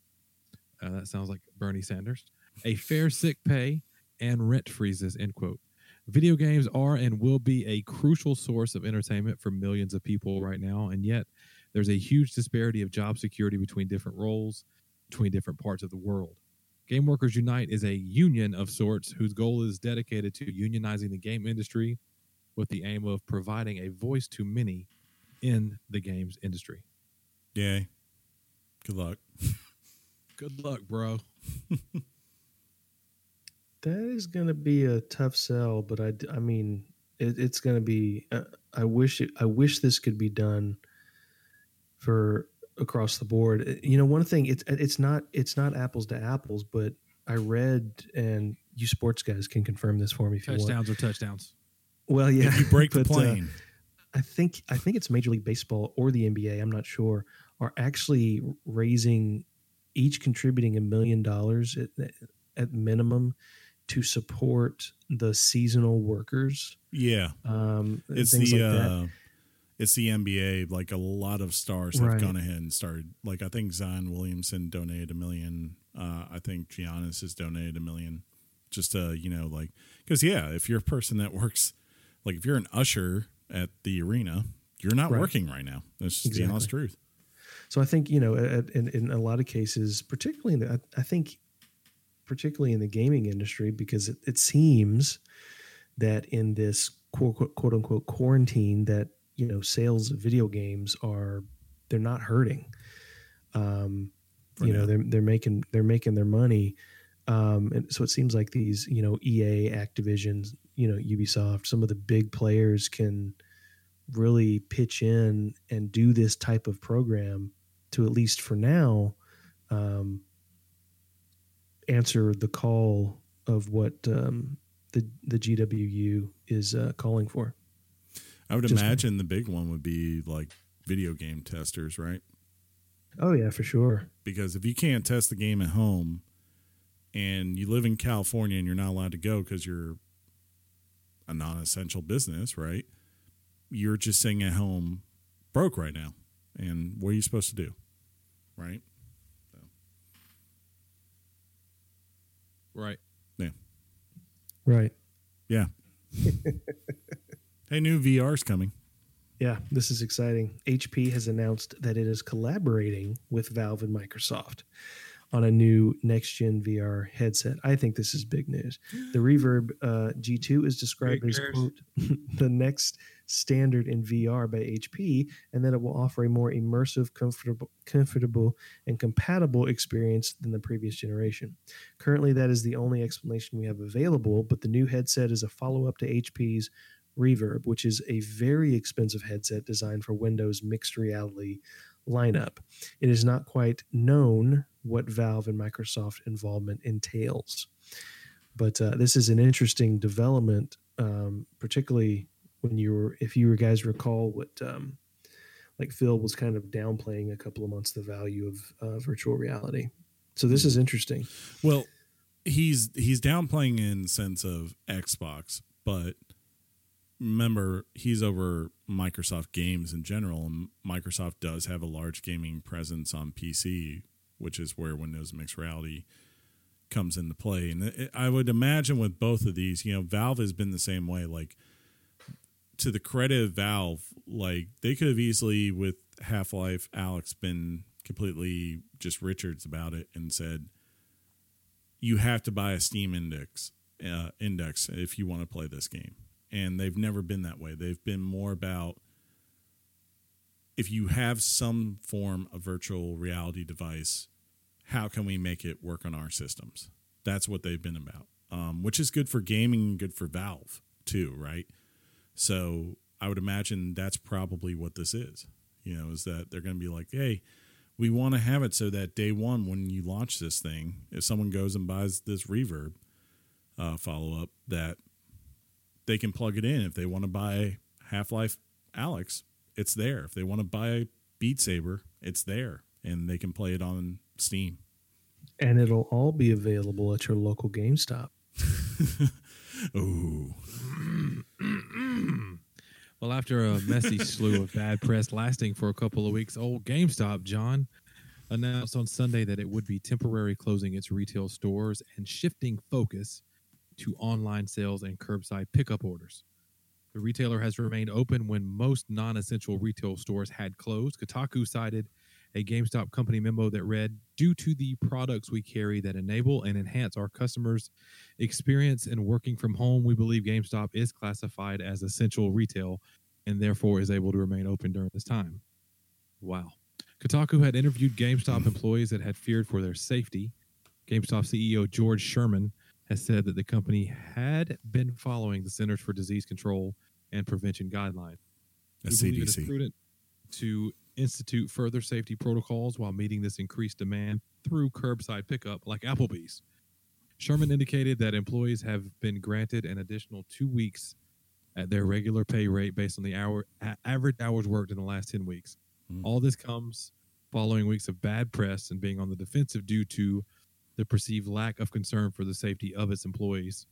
Uh, that sounds like Bernie Sanders. A fair sick pay and rent freezes, end quote. Video games are and will be a crucial source of entertainment for millions of people right now, and yet there's a huge disparity of job security between different roles, between different parts of the world. Game Workers Unite is a union of sorts whose goal is dedicated to unionizing the game industry with the aim of providing a voice to many in the games industry. Yeah. Good luck. Good luck, bro. That is going to be a tough sell, but I, I mean, it, it's going to be. Uh, I wish it, I wish this could be done for across the board. Uh, You know, one thing it's it's not it's not apples to apples, but I read and you sports guys can confirm this for me if you want. Touchdowns or touchdowns. Well, yeah, If you break the but, uh, plane, I think I think it's Major League Baseball or the NBA. I'm not sure. Are actually raising each contributing a million dollars at, at minimum to support the seasonal workers. yeah, Um, it's things the like that. uh, it's the NBA. Like a lot of stars have Right. gone ahead and started. Like I think Zion Williamson donated a million. Uh, I think Giannis has donated a million. Just uh, you know, like because yeah, if you're a person that works, like if you're an usher at the arena, you're not Right. working right now. That's just the honest truth. So I think you know, at, in, in a lot of cases, particularly in the, I, I think particularly in the gaming industry, because it, it seems that in this quote, quote, quote unquote quarantine, that you know sales of video games are they're not hurting. Um, you know they're they're making they're making their money. Um, and so it seems like these you know EA, Activision, you know Ubisoft, some of the big players can really pitch in and do this type of program to at least for now um, answer the call of what um, the the GWU is uh, calling for. I would Just- imagine the big one would be like video game testers, right? Oh yeah, for sure. Because if you can't test the game at home and you live in California and you're not allowed to go because you're a non essential business, right? You're just sitting at home broke right now. And what are you supposed to do? Right? Right. Yeah. Right. Yeah. hey, new VR's coming. Yeah, this is exciting. HP has announced that it is collaborating with Valve and Microsoft on a new next gen VR headset. I think this is big news. The Reverb uh, G2 is described as quote the next standard in VR by HP, and that it will offer a more immersive, comfortable, comfortable, and compatible experience than the previous generation. Currently, that is the only explanation we have available. But the new headset is a follow up to HP's Reverb, which is a very expensive headset designed for Windows mixed reality lineup. It is not quite known what Valve and Microsoft involvement entails. But uh, this is an interesting development, um, particularly when you were, if you guys recall what, um, like Phil was kind of downplaying a couple of months the value of uh, virtual reality. So this is interesting. Well, he's he's downplaying in sense of Xbox, but remember he's over Microsoft games in general, and Microsoft does have a large gaming presence on PC, which is where Windows Mixed Reality comes into play. And it, I would imagine with both of these, you know, Valve has been the same way. Like to the credit of Valve, like they could have easily with Half Life Alex been completely just Richards about it and said you have to buy a Steam index uh, index if you want to play this game. And they've never been that way. They've been more about if you have some form of virtual reality device, how can we make it work on our systems? That's what they've been about, um, which is good for gaming and good for Valve too, right? So I would imagine that's probably what this is. You know, is that they're going to be like, hey, we want to have it so that day one when you launch this thing, if someone goes and buys this reverb uh, follow up, that they can plug it in. If they want to buy Half Life Alex, it's there. If they want to buy Beat Saber, it's there, and they can play it on Steam. And it'll all be available at your local GameStop. Ooh, Well, after a messy slew of bad press lasting for a couple of weeks, old GameStop, John, announced on Sunday that it would be temporarily closing its retail stores and shifting focus to online sales and curbside pickup orders. The retailer has remained open when most non essential retail stores had closed. Kotaku cited a GameStop company memo that read Due to the products we carry that enable and enhance our customers' experience in working from home, we believe GameStop is classified as essential retail and therefore is able to remain open during this time. Wow. Kotaku had interviewed GameStop employees that had feared for their safety. GameStop CEO George Sherman has said that the company had been following the Centers for Disease Control and Prevention guidelines. a We believe it is prudent to institute further safety protocols while meeting this increased demand through curbside pickup like Applebee's. Sherman indicated that employees have been granted an additional two weeks at their regular pay rate based on the hour average hours worked in the last 10 weeks. Mm. All this comes following weeks of bad press and being on the defensive due to the perceived lack of concern for the safety of its employees.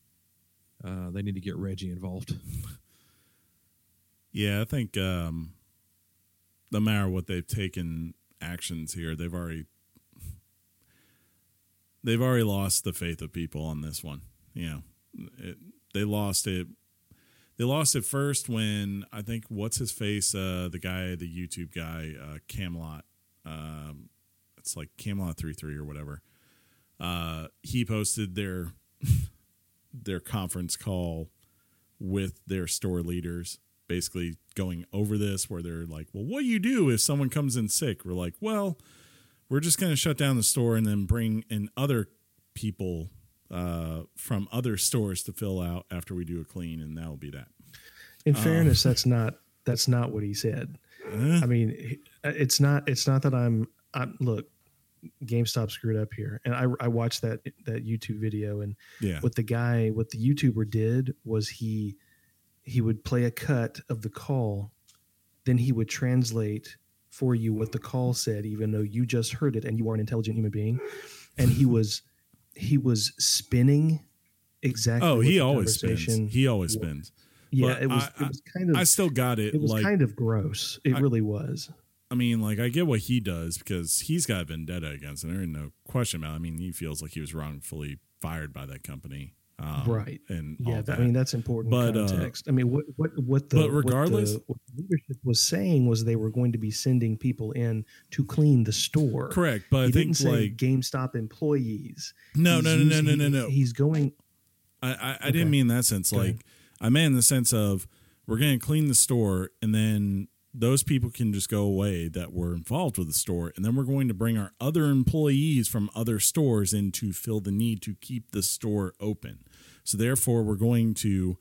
Uh, they need to get Reggie involved. Yeah, I think um, no matter what they've taken actions here, they've already they've already lost the faith of people on this one. You know, it, they lost it. They lost it first when I think what's his face, uh, the guy, the YouTube guy, uh, Camelot. Um, it's like Camelot three three or whatever. Uh, he posted their their conference call with their store leaders, basically going over this. Where they're like, "Well, what do you do if someone comes in sick?" We're like, "Well, we're just going to shut down the store and then bring in other people uh, from other stores to fill out after we do a clean, and that will be that." In fairness, that's not that's not what he said. Eh? I mean, it's not it's not that I'm. I'm look, GameStop screwed up here, and I I watched that that YouTube video, and yeah, what the guy what the YouTuber did was he he would play a cut of the call, then he would translate for you what the call said, even though you just heard it and you are an intelligent human being, and he was he was spinning exactly. Oh, he always spins. He always was. spins. Yeah, But it was I- it was kind of I still got it. it was like, kind of gross. It I- really was. I mean, like I get what he does because he's got a vendetta against him. There ain't no question about. It. I mean, he feels like he was wrongfully fired by that company, um, Right. And Yeah, that. I mean that's important But, uh, context. I mean, what what what the but what the- regardless- what the leadership was saying was they were going to be sending people in to clean the store. correct. But he I didn't think say like GameStop employees. no, He's no, no, no, using- no, no, no. He's going. I, I, I Okay. didn't mean that sense. Like. I meant in the sense of we're going to clean the store, and then those people can just go away that were involved with the store, and then we're going to bring our other employees from other stores in to fill the need to keep the store open. So therefore, we're going to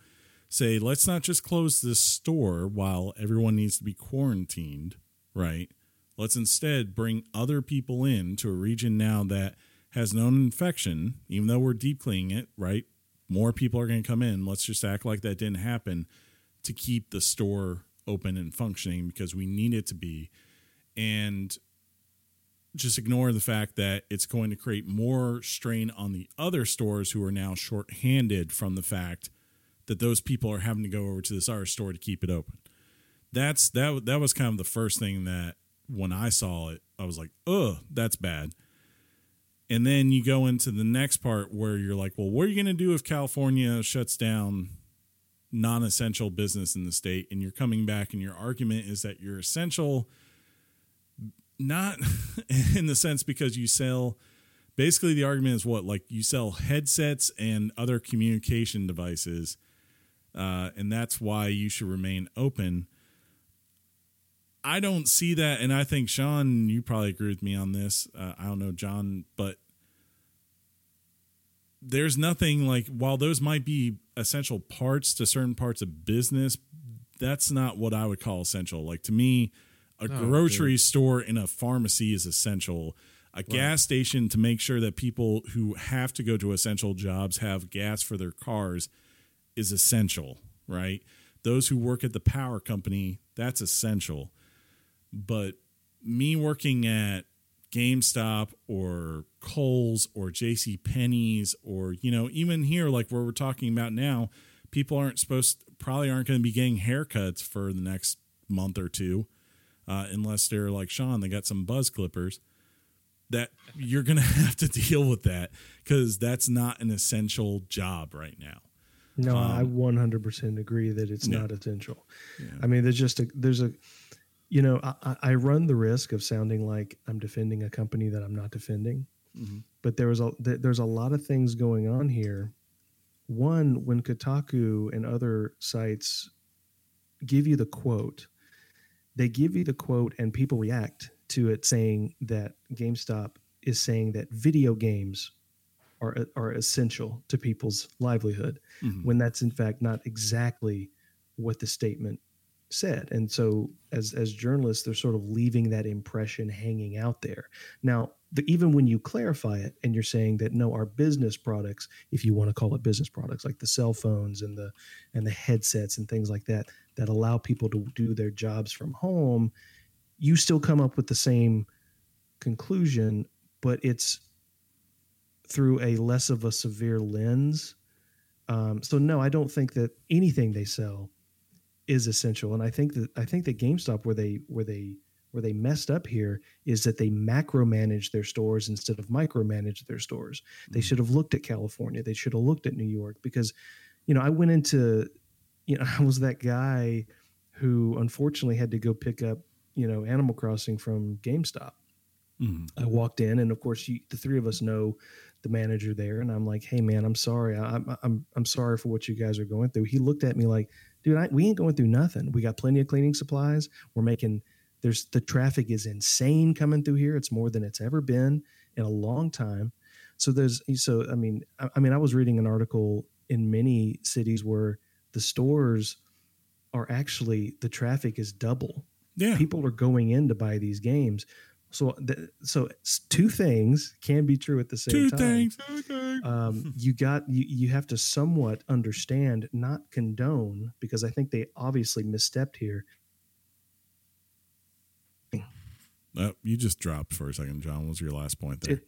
say let's not just close this store while everyone needs to be quarantined, right? Let's instead bring other people in to a region now that has known infection, even though we're deep cleaning it, right? More people are going to come in. Let's just act like that didn't happen to keep the store open and functioning because we need it to be. And just ignore the fact that it's going to create more strain on the other stores who are now shorthanded from the fact that those people are having to go over to this other store to keep it open. That's that that was kind of the first thing that when I saw it, I was like, "Ugh, that's bad." And then you go into the next part where you're like, "Well, what are you going to do if California shuts down non-essential business in the state?" And you're coming back and your argument is that you're essential not in the sense because you sell basically the argument is what like you sell headsets and other communication devices uh, and that's why you should remain open i don't see that and i think sean you probably agree with me on this uh, i don't know john but there's nothing like while those might be essential parts to certain parts of business that's not what i would call essential. Like to me a No, grocery store and a pharmacy is essential. A gas station to make sure that people who have to go to essential jobs have gas for their cars is essential right? Those who work at the power company that's essential. But me working at GameStop or Kohl's or JC Penney's or you know even here like where we're talking about now people aren't supposed probably aren't going to be getting haircuts for the next month or two uh, unless they're like Sean they got some buzz clippers that you're going to have to deal with that cuz that's not an essential job right now No, I Um, 100% agree that it's yeah. not essential. Yeah. I mean, there's just a there's a you know I, I- run the risk of sounding like I'm defending a company that I'm not defending, Mhm. but there was a there's a lot of things going on here. One, when Kotaku and other sites give you the quote, they give you the quote and people react to it saying that GameStop is saying that video games are are essential to people's livelihood Mhm. when that's in fact not exactly what the statement said. And so as as journalists they're sort of leaving that impression hanging out there. Now, the, even when you clarify it and you're saying that no our business products if you want to call it business products like the cell phones and the and the headsets and things like that that allow people to do their jobs from home, you still come up with the same conclusion, but it's through a less of a severe lens. Um, so no, I don't think that anything they sell is essential. And I think that I think that GameStop where they where they where they messed up here is that they macro manage their stores instead of micromanage their stores. They should have looked at California. They should have looked at New York because, you know, I went into, you know, I was that guy who unfortunately had to go pick up, you know, Animal Crossing from GameStop Mhm. I walked in, and of course, you, the three of us know the manager there, and I'm like, "Hey, man, I'm sorry. I, I'm I'm I'm sorry for what you guys are going through." He looked at me like, "Dude, I, we ain't going through nothing. We got plenty of cleaning supplies. We're making there's the traffic is insane coming through here. It's more than it's ever been in a long time. So there's so I mean I, I mean I was reading an article in many cities where the stores are actually the traffic is double Yeah. people are going in to buy these games. So, th- so two things can be true at the same Two time. things. Um, you got you, you have to somewhat understand, not condone, because I think they obviously misstepped here. Oh, you just dropped for a second, John. What was your last point there? It-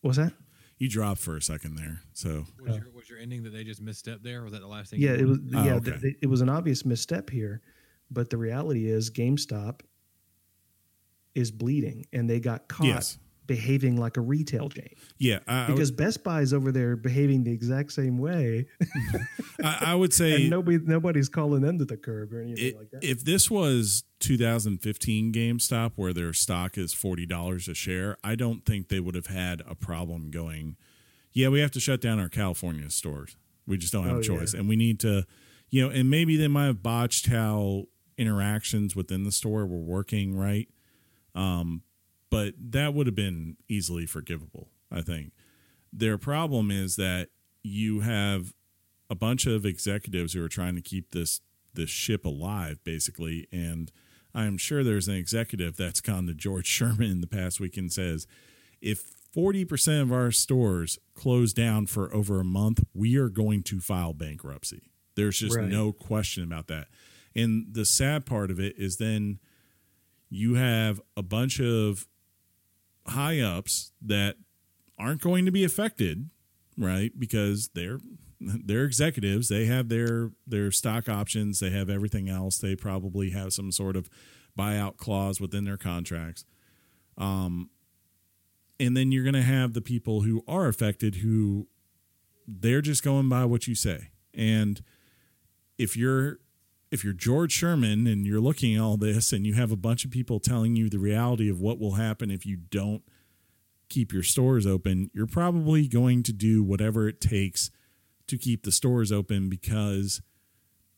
What's that? you dropped for a second there. So Was, your, was your ending that they just misstepped there? Was that the last thing? Yeah, you it was. wanted? Oh, yeah, okay. th- th- it was an obvious misstep here, but the reality is GameStop is bleeding, and they got caught yes. behaving like a retail chain Yeah. I, I would- because Best Buy is over there behaving the exact same way, I, I would say and nobody nobody's calling them to the curb or anything it, like that. if this was 2015 GameStop where their stock is $40 a share, I don't think they would have had a problem going, yeah, we have to shut down our California stores. We just don't have Oh, a choice. yeah. And we need to, you know, and maybe they might have botched how interactions within the store were working, right? Um, but that would have been easily forgivable, I think. Their problem is that you have a bunch of executives who are trying to keep this this ship alive, basically. And I'm sure there's an executive that's gone to George Sherman in the past week and says, if 40% of our stores close down for over a month, we are going to file bankruptcy. There's just Right. no question about that. And the sad part of it is then you have a bunch of high ups that aren't going to be affected, right? Because they're they're executives. They have their their stock options. They have everything else. They probably have some sort of buyout clause within their contracts. Um, and then you're going to have the people who are affected who they're just going by what you say. And if you're if you're George Sherman and you're looking at all this and you have a bunch of people telling you the reality of what will happen if you don't keep your stores open, you're probably going to do whatever it takes to keep the stores open because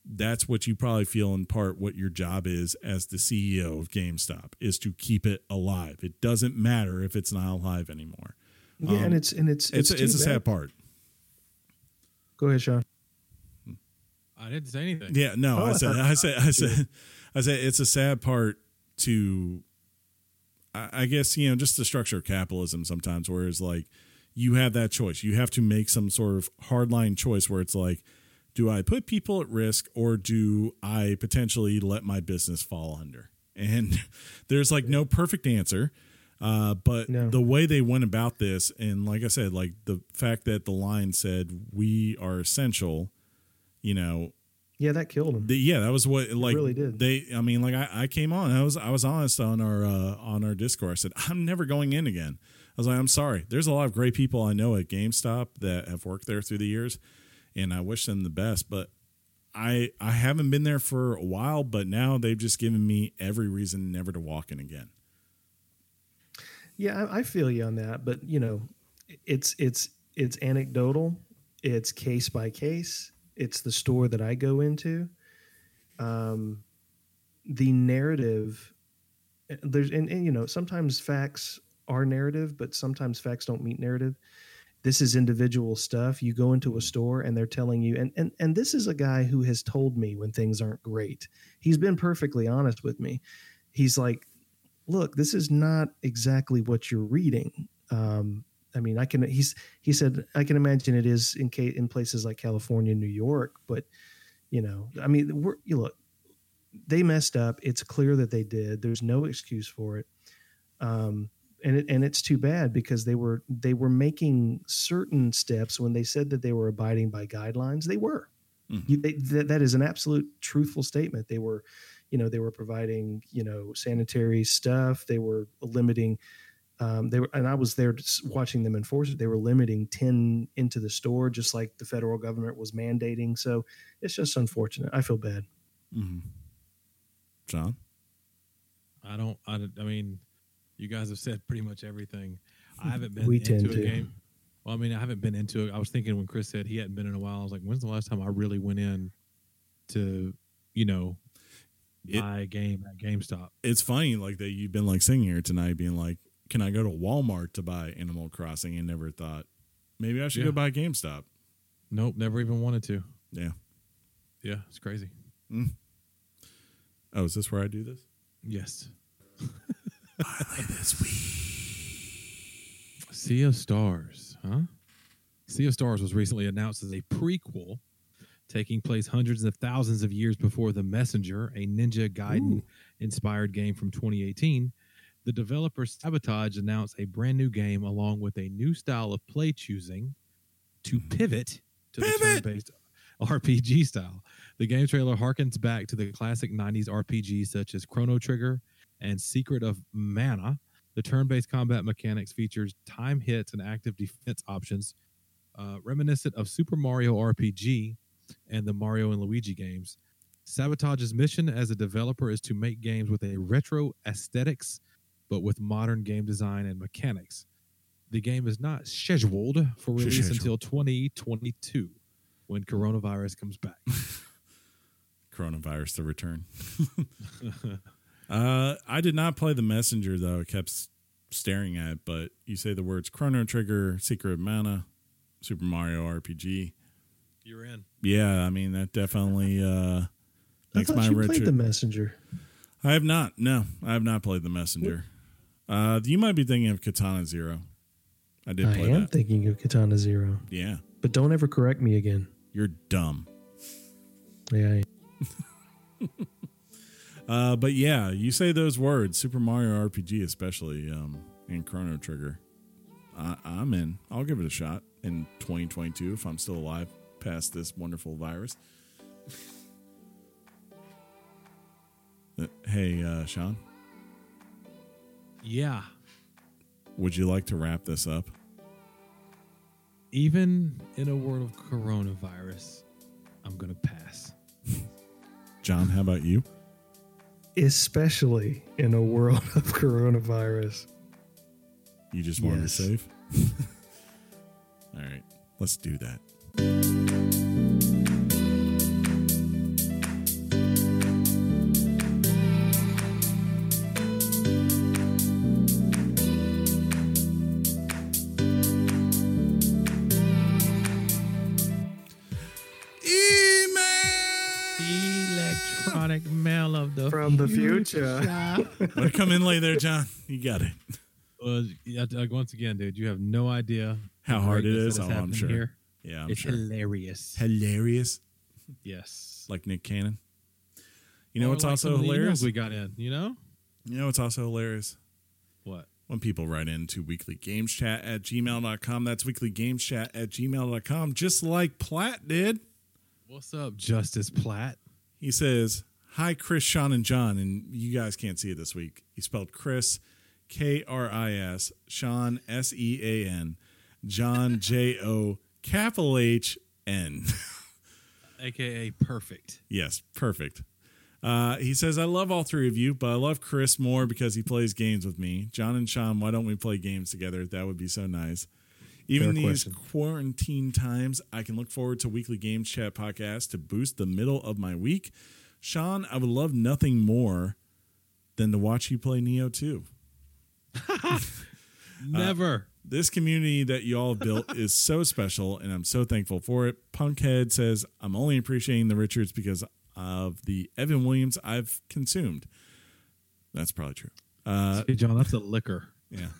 that's what you probably feel in part what your job is as the CEO of GameStop is to keep it alive. It doesn't matter if it's not alive anymore. yeah, um, and it's and it's It's it's, it's, a sad part. Go ahead, Sean. I didn't say anything. Yeah, no, Oh, I I said, I said, I said, I said, it's a sad part to, I, I guess you know, just the structure of capitalism sometimes, where it's like you have that choice. You have to make some sort of hardline choice where it's like, do I put people at risk or do I potentially let my business fall under? And there's like no perfect answer. Uh, but No. the way they went about this, and like I said, like the fact that the line said we are essential, you know, Yeah, that killed him. the, yeah, that was what like really did. They, I mean, like I, I came on, I was, I was honest on our, uh, on our Discord. I said, I'm never going in again. I was like, I'm sorry. There's a lot of great people I know at GameStop that have worked there through the years, and I wish them the best. But I, I haven't been there for a while, but now they've just given me every reason never to walk in again. Yeah, I, I feel you on that, but you know, it's it's it's anecdotal, it's case by case. It's the store that I go into. Um, the narrative, there's and, and you know sometimes facts are narrative, but sometimes facts don't meet narrative. This is individual stuff. You go into a store and they're telling you, and and and this is a guy who has told me when things aren't great. He's been perfectly honest with me. He's like, look, this is not exactly what you're reading. Um, I mean, I can. He's he said I can imagine it is in in places like California, New York, but you know, I mean, we're you look, they messed up. It's clear that they did. There's no excuse for it. Um, and it, and it's too bad because they were they were making certain steps when they said that they were abiding by guidelines. They were. Mhm. You, they, that, that is an absolute truthful statement. They were, you know, they were providing you know sanitary stuff. They were limiting. Um, they were, and I was there just watching them enforce it. They were limiting ten into the store, just like the federal government was mandating. So it's just unfortunate. I feel bad. Mm-hmm. John, I don't. I, I mean, You guys have said pretty much everything. I haven't been We into tend a to. game. Well, I mean, I haven't been into it. I was thinking when Chris said he hadn't been in a while, I was like, when's the last time I really went in to, you know, It- buy a game at GameStop? It's funny, like that you've been like sitting here tonight, being like, "Can I go to Walmart to buy Animal Crossing?" And never thought maybe I should Yeah. go buy GameStop. Nope, never even wanted to. Yeah. Yeah, it's crazy. Mm. Oh, is this where I do this? Yes. this week. Sea of Stars, huh? Sea of Stars was recently announced as a prequel taking place hundreds of thousands of years before The Messenger, a Ninja Gaiden inspired game from 2018. The developer Sabotage announced a brand new game along with a new style of play choosing to pivot to the turn based RPG style. The game trailer harkens back to the classic 90s RPGs such as Chrono Trigger and Secret of Mana. The turn based combat mechanics features time hits and active defense options, uh, reminiscent of Super Mario RPG and the Mario and Luigi games. Sabotage's mission as a developer is to make games with a retro aesthetics, but with modern game design and mechanics. The game is not scheduled for release Scheduled. until 2022 when coronavirus comes back. Coronavirus to return. uh, I did not play the messenger though. I kept staring at it, but you say the words Chrono Trigger, Secret of Mana, Super Mario RPG. You're in. Yeah, I mean that definitely uh, I makes thought my you retro. played the messenger. I have not. No, I have not played the messenger. Uh, you might be thinking of Katana Zero. I did I play am that. thinking of Katana Zero, yeah, but don't ever correct me again. you're dumb. Yeah, Uh, but yeah, you say those words, Super Mario RPG especially, um, and Chrono Trigger. I, I'm in. I'll give it a shot in 2022 if I'm still alive past this wonderful virus. Uh, Hey, uh, Sean, Yeah. would you like to wrap this up? Even in a world of coronavirus, I'm going to pass. John, how about you? especially in a world of coronavirus. You just want Yes. to save? All right, let's do that. The From the future. Want come in late there, John? You got it. Yeah, once again, dude, you have no idea How the hard it is. greatness is? Oh, I'm sure. Here. Yeah, I'm it's sure. hilarious. Hilarious, yes. like Nick Cannon. You know Or what's like also some of the emails hilarious? We got in. You know You know what's also hilarious? what? When people write into weeklygameschat at gmail.com. That's weeklygameschat at gmail.com, just like Platt did. What's up, Justice Platt? He says, Hi, Chris, Sean, and John. And you guys can't see it this week. He spelled Chris, K R I S, Sean, S E A N, John, J O, capital H N. AKA perfect. Yes, perfect. Uh, he says, I love all three of you, but I love Chris more because he plays games with me. John and Sean, why don't we play games together? That would be so nice. Even Fair these question. quarantine times, I can look forward to weekly games chat podcast to boost the middle of my week. Sean, I would love nothing more than to watch you play Nioh 2. Never. This community that you all built is so special, and I'm so thankful for it. Punkhead says, I'm only appreciating the Richards because of the Evan Williams I've consumed. That's probably true. Uh, hey, John, that's a liquor. yeah.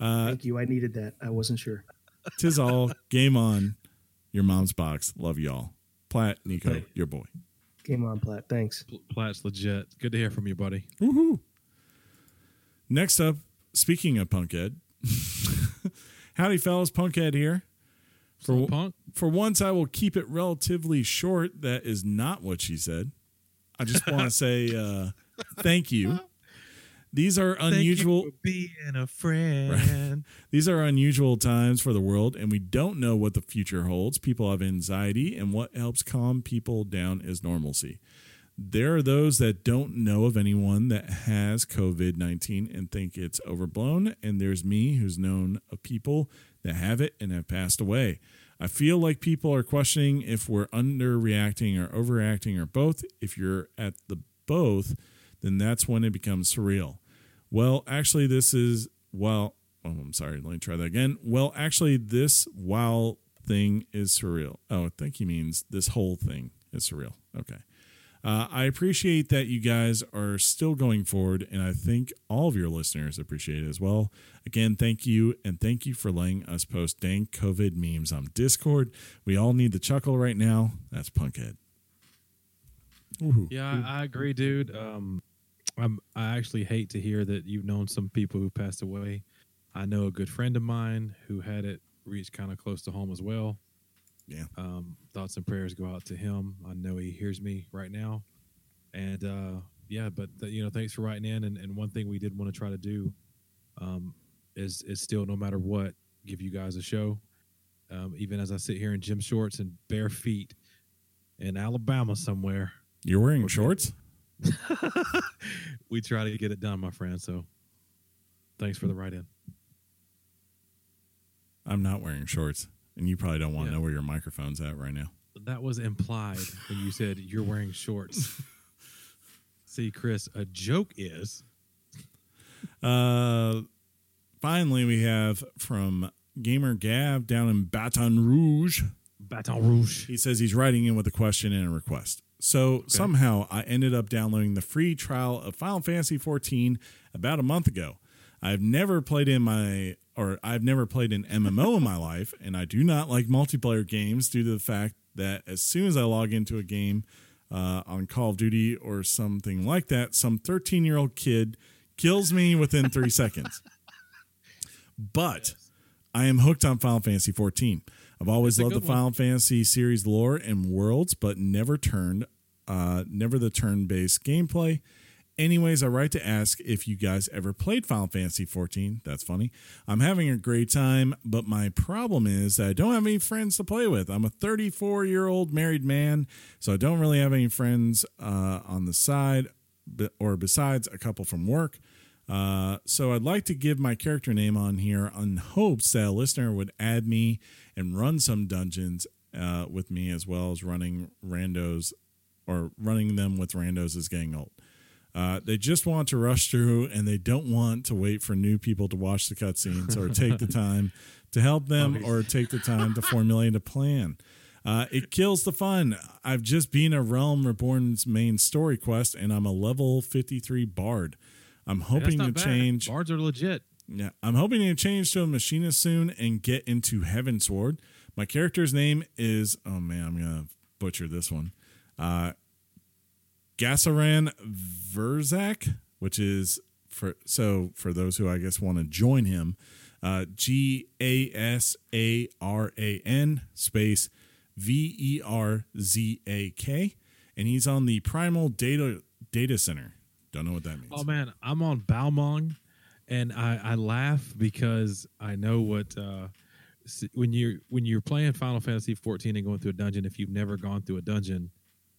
Uh, Thank you. I needed that. I wasn't sure. Tis all. Game on. Your mom's box. Love y'all. Platt, Nico, Hey. your boy. Game on, Platt. Thanks. Platt's legit. Good to hear from you, buddy. Woohoo. Next up, speaking of Punkhead, howdy, fellas. Punkhead here. So, For, punk. for once, I will keep it relatively short. That is not what she said. I just want to say uh, thank you. These are unusual. Thank you for being a friend. These are unusual times for the world, and we don't know what the future holds. People have anxiety, and what helps calm people down is normalcy. there are those that don't know of anyone that has COVID 19 and think it's overblown. And there's me who's known of people that have it and have passed away. I feel like people are questioning if we're underreacting or overreacting or both. If you're at the both, then that's when it becomes surreal. Well, actually, this is, well, oh, I'm sorry, let me try that again. Well, actually, this while thing is surreal. Oh, I think he means this whole thing is surreal. Okay. Uh, I appreciate that you guys are still going forward, and I think all of your listeners appreciate it as well. Again, thank you, and thank you for letting us post dank COVID memes on Discord. We all need the chuckle right now. That's Punkhead. Woohoo. Yeah, I, I agree, dude. Um, I'm, I actually hate to hear that you've known some people who passed away. I know a good friend of mine who had it reach kind of close to home as well. Yeah. Um, thoughts and prayers go out to him. I know he hears me right now. And uh, yeah, but th- you know, thanks for writing in. And, and one thing we did want to try to do um, is is still, no matter what, give you guys a show. Um, even as I sit here in gym shorts and bare feet in Alabama somewhere, You're wearing shorts? we try to get it done, my friend. So thanks for the write in. I'm not wearing shorts, and you probably don't want to Yeah. know where your microphone's at right now. That was implied when you said you're wearing shorts. See, Chris, a joke is Uh, finally, we have from Gamer Gav down in Baton Rouge. Baton Rouge. He says he's writing in with a question and a request. So somehow I ended up downloading the free trial of Final Fantasy 14 about a month ago. I've never played in my or I've never played an MMO in my life, and I do not like multiplayer games due to the fact that as soon as I log into a game uh, on Call of Duty or something like that, some 13 year old kid kills me within three seconds. But I am hooked on Final Fantasy 14. I've always loved the one. Final Fantasy series lore and worlds, but never turned, uh, never the turn-based gameplay. Anyways, I write to ask if you guys ever played Final Fantasy 14. That's funny. I'm having a great time, but my problem is that I don't have any friends to play with. I'm a 34 year old married man, so I don't really have any friends uh, on the side, or besides a couple from work. Uh, so I'd like to give my character name on here on hopes that a listener would add me and run some dungeons uh, with me as well as running randos or running them with randos is getting old. Uh, they just want to rush through and they don't want to wait for new people to watch the cutscenes or take the time to help them or take the time to formulate a plan. Uh, it kills the fun. I've just been a Realm Reborn's main story quest and I'm a level 53 bard. I'm hoping to bad. change. Bards are legit. Yeah, I'm hoping to change to a machinist soon and get into Heavensward. My character's name is oh man, I'm gonna butcher this one. Uh Gasaran Verzak, which is for so for those who I guess want to join him, uh G A S A R A N space V E R Z A K. And he's on the Primal Data Data Center. Don't know what that means. Oh man, I'm on Balmung, and I, I laugh because I know what uh, when you're when you're playing Final Fantasy 14 and going through a dungeon. If you've never gone through a dungeon,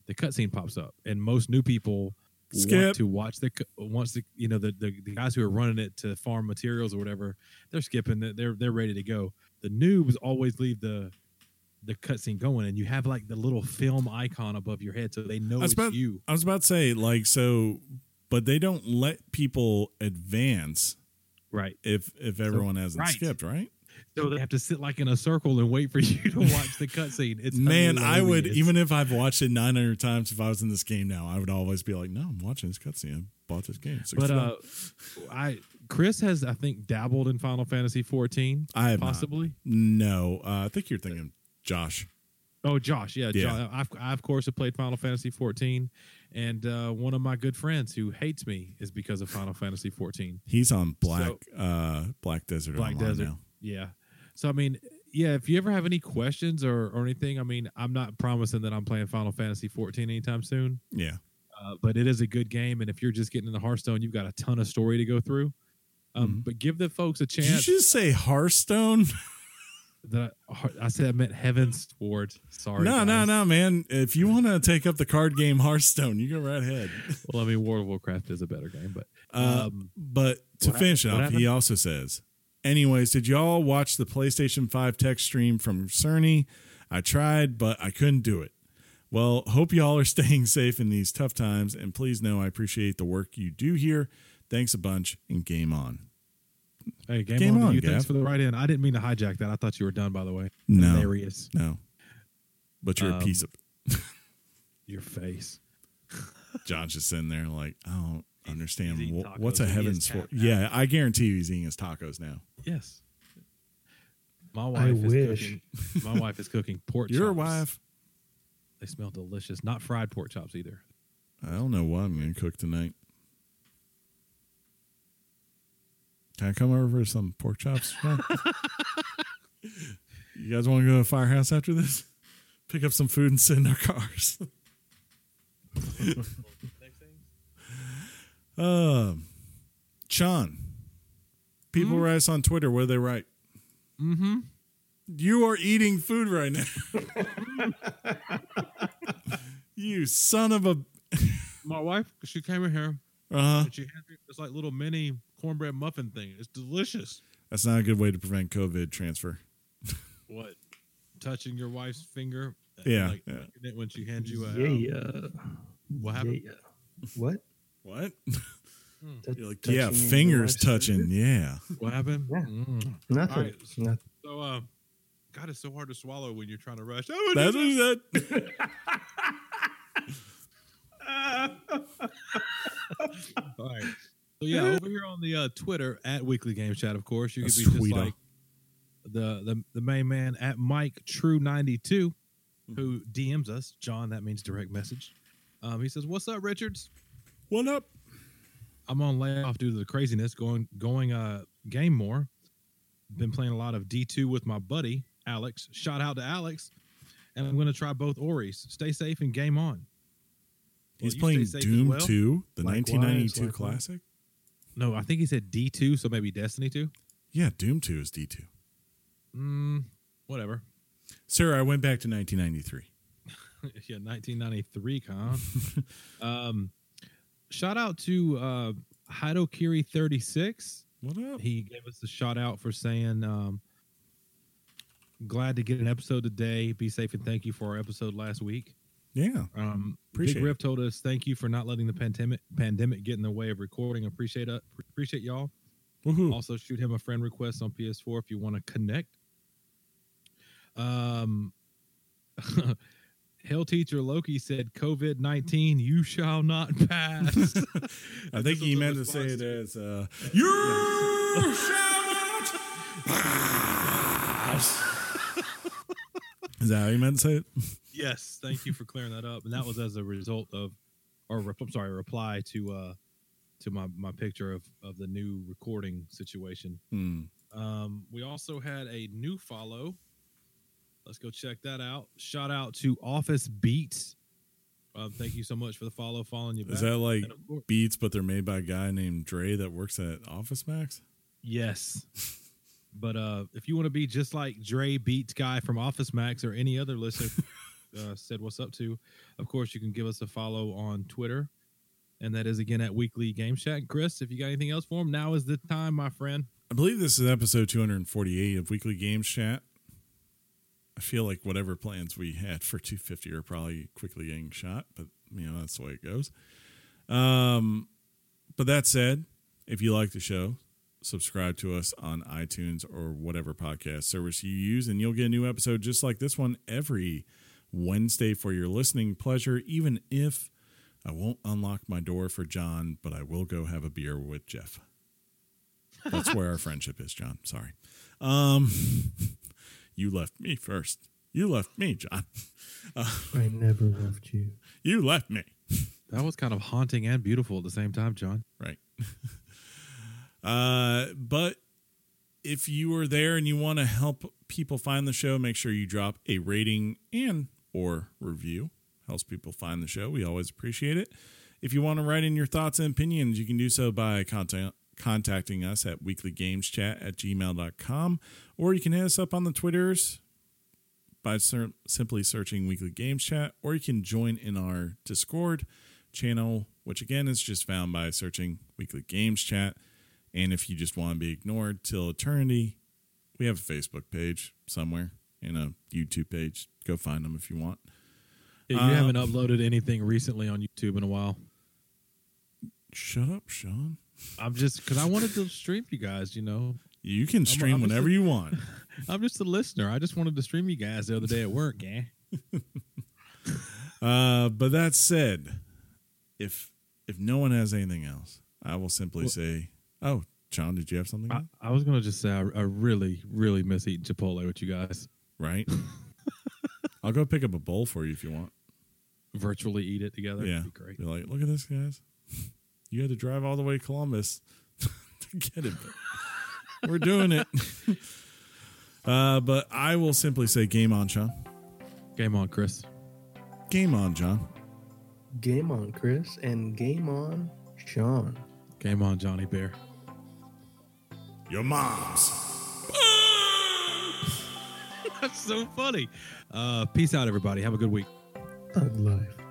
the cutscene pops up, and most new people Skip. want to watch the cu- once the you know the, the the guys who are running it to farm materials or whatever. They're skipping. it. They're they're ready to go. The noobs always leave the the cutscene going, and you have like the little film icon above your head, so they know I was it's about, you. I was about to say like so, but they don't let people advance Right. if if everyone hasn't right. skipped, right? So they have to sit like in a circle and wait for you to watch the cutscene. It's Man, I would even if I've watched it 900 times. If I was in this game now, I would always be like, "No, I'm watching this cutscene. I bought this game." But $60. uh, I Chris has I think dabbled in Final Fantasy 14. I have not. possibly. no, uh, I think you're thinking Josh. Oh, Josh, yeah, Yeah. Josh, I've, I of course have played Final Fantasy 14, and uh, one of my good friends who hates me is because of Final Fantasy 14. He's on Black So- uh, Black Desert. Black Online Desert. now. Yeah. So I mean, yeah, if you ever have any questions or, or anything, I mean, I'm not promising that I'm playing Final Fantasy 14 anytime soon. Yeah, uh, but it is a good game. And if you're just getting into Hearthstone, you've got a ton of story to go through. Um, Mhm. But give the folks a chance. did you just say Hearthstone? The I said I meant Heaven's Sword. Sorry. no, no, guys. no, man. If you want to take up the card game Hearthstone, you go right ahead. Well, I mean, World of Warcraft is a better game, but Uh, um, but to finish off, he also says, anyways, did y'all watch the PlayStation 5 tech stream from Cerny? I tried, but I couldn't do it. Well, hope y'all are staying safe in these tough times, and please know I appreciate the work you do here. Thanks a bunch, and game on. Hey, game, Game on, to on, you. Thanks for the right in. I didn't mean to hijack that. I thought you were done. By the way, No, hilarious. no. But you're a Um, piece of. Your face. John's just sitting there like, I don't understand. he's eating what's a tacos and heavens for? Yeah, I guarantee you he's eating his tacos now. Yes. My wife is wish. cooking. My wife is cooking pork Your chops. wife. They smell delicious. Not fried pork chops either. I don't know what I'm going to cook tonight. Can I come over for some pork chops? You guys want to go to a firehouse after this? Pick up some food and sit in our cars. um, Sean, people write us on Twitter. What do they write? Mm-hmm. You are eating food right now. you son of a. My wife, she came in here Uh, and she had this like little mini cornbread muffin thing. It's delicious. that's not a good way to prevent COVID transfer. What? Touching your wife's finger. Yeah, Like, yeah. when she hands you a. um, Yeah. what happened? Yeah. What? What? Touch- like, yeah, fingers touching. finger? Yeah. What happened? Yeah. Mm. Nothing. All right. Nothing. So, uh, God, it's so hard to swallow when you're trying to rush. Oh, That's what he said. All right. So yeah, over here on the uh, Twitter at Weekly Game Chat, of course, you could be just like the the the main man at Mike True ninety two, who DMs us. John, that means direct message. Um, he says, "What's up, Richards? What up? I'm on layoff due to the craziness going going uh game more. Been playing a lot of D2 with my buddy Alex. Shout out to Alex, and I'm going to try both Oris. Stay safe and game on. He's you playing stay safe as Doom well. 2, the Likewise, 1992 likewise. classic. No, I think he said D2, so maybe Destiny 2. Yeah, Doom 2 is D2. Mm, whatever. Sir, I went back to 1993. yeah, 1993 con. um, shout out to uh, Hidokiri 36. What up? He gave us a shout out for saying, um, "Glad to get an episode today. Be safe and thank you for our episode last week." Yeah. Um, Appreciate Big. Rip told us, "Thank you for not letting the pandemic pandemic get in the way of recording. Appreciate it. Appreciate y'all." Woohoo. Also, shoot him a friend request on PS4 if you want to connect. Um, Hell Teacher Loki said, "COVID nineteen, you shall not pass." I think he meant to say it as uh, You shall not pass. Is that how he meant to say it? Yes, thank you for clearing that up. And that was as a result of, or I'm sorry, reply to uh to my my picture of of the new recording situation. Hmm. Um, we also had a new follow. Let's go check that out. Shout out to Office Beats. Um, thank you so much for the follow, following you back. Is that like beats, but they're made by a guy named Dre that works at Office Max? yes. But uh, if you want to be just like Dre Beats guy from Office Max or any other listener uh, said what's up to, of course you can give us a follow on Twitter, and that is again at Weekly Game Chat. Chris, if you got anything else for him, now is the time, my friend. I believe this is episode 248 of Weekly Games Chat. I feel like whatever plans we had for 250 are probably quickly getting shot, but you know that's the way it goes. Um, but that said, if you like the show, subscribe to us on iTunes or whatever podcast service you use, and you'll get a new episode just like this one every Wednesday for your listening pleasure. Even if I won't unlock my door for John, but I will go have a beer with Jeff. That's where our friendship is, John. Sorry. Um, you left me first. You left me, John. I never left you. You left me. That was kind of haunting and beautiful at the same time, John. Right. uh, but if you are there and you want to help people find the show, make sure you drop a rating and or review. Helps people find the show. We always appreciate it. If you want to write in your thoughts and opinions, you can do so by contact contacting us at weeklygameschat at gmail.com, or you can hit us up on the Twitters by ser- simply searching Weekly Games Chat, or you can join in our Discord channel, which again is just found by searching Weekly Games Chat. And if you just want to be ignored till eternity, we have a Facebook page somewhere and a YouTube page. Go find them if you want. Yeah, you Um, haven't uploaded anything recently on YouTube in a while. Shut up, Sean. I'm just because I wanted to stream you guys. You know, You can stream I'm just whenever a- you want. I'm just a listener. I just wanted to stream you guys the other day at work. Yeah. Uh, but that said, if if no one has anything else, I will simply Well- say, "Oh, John, did you have something?" I. I was gonna just say I, I really, really miss eating Chipotle with you guys. right? I'll go pick up a bowl for you if you want. Virtually eat it together. yeah, That'd be great. Be like, look at this, guys. You had to drive all the way to Columbus to get it. but We're doing it. uh, but I will simply say, game on, Sean. Game on, Chris. Game on, John. Game on, Chris, and game on, Sean. Game on, Johnny Bear. Your mom's. That's so funny. Uh, peace out, everybody. Have a good week. Life.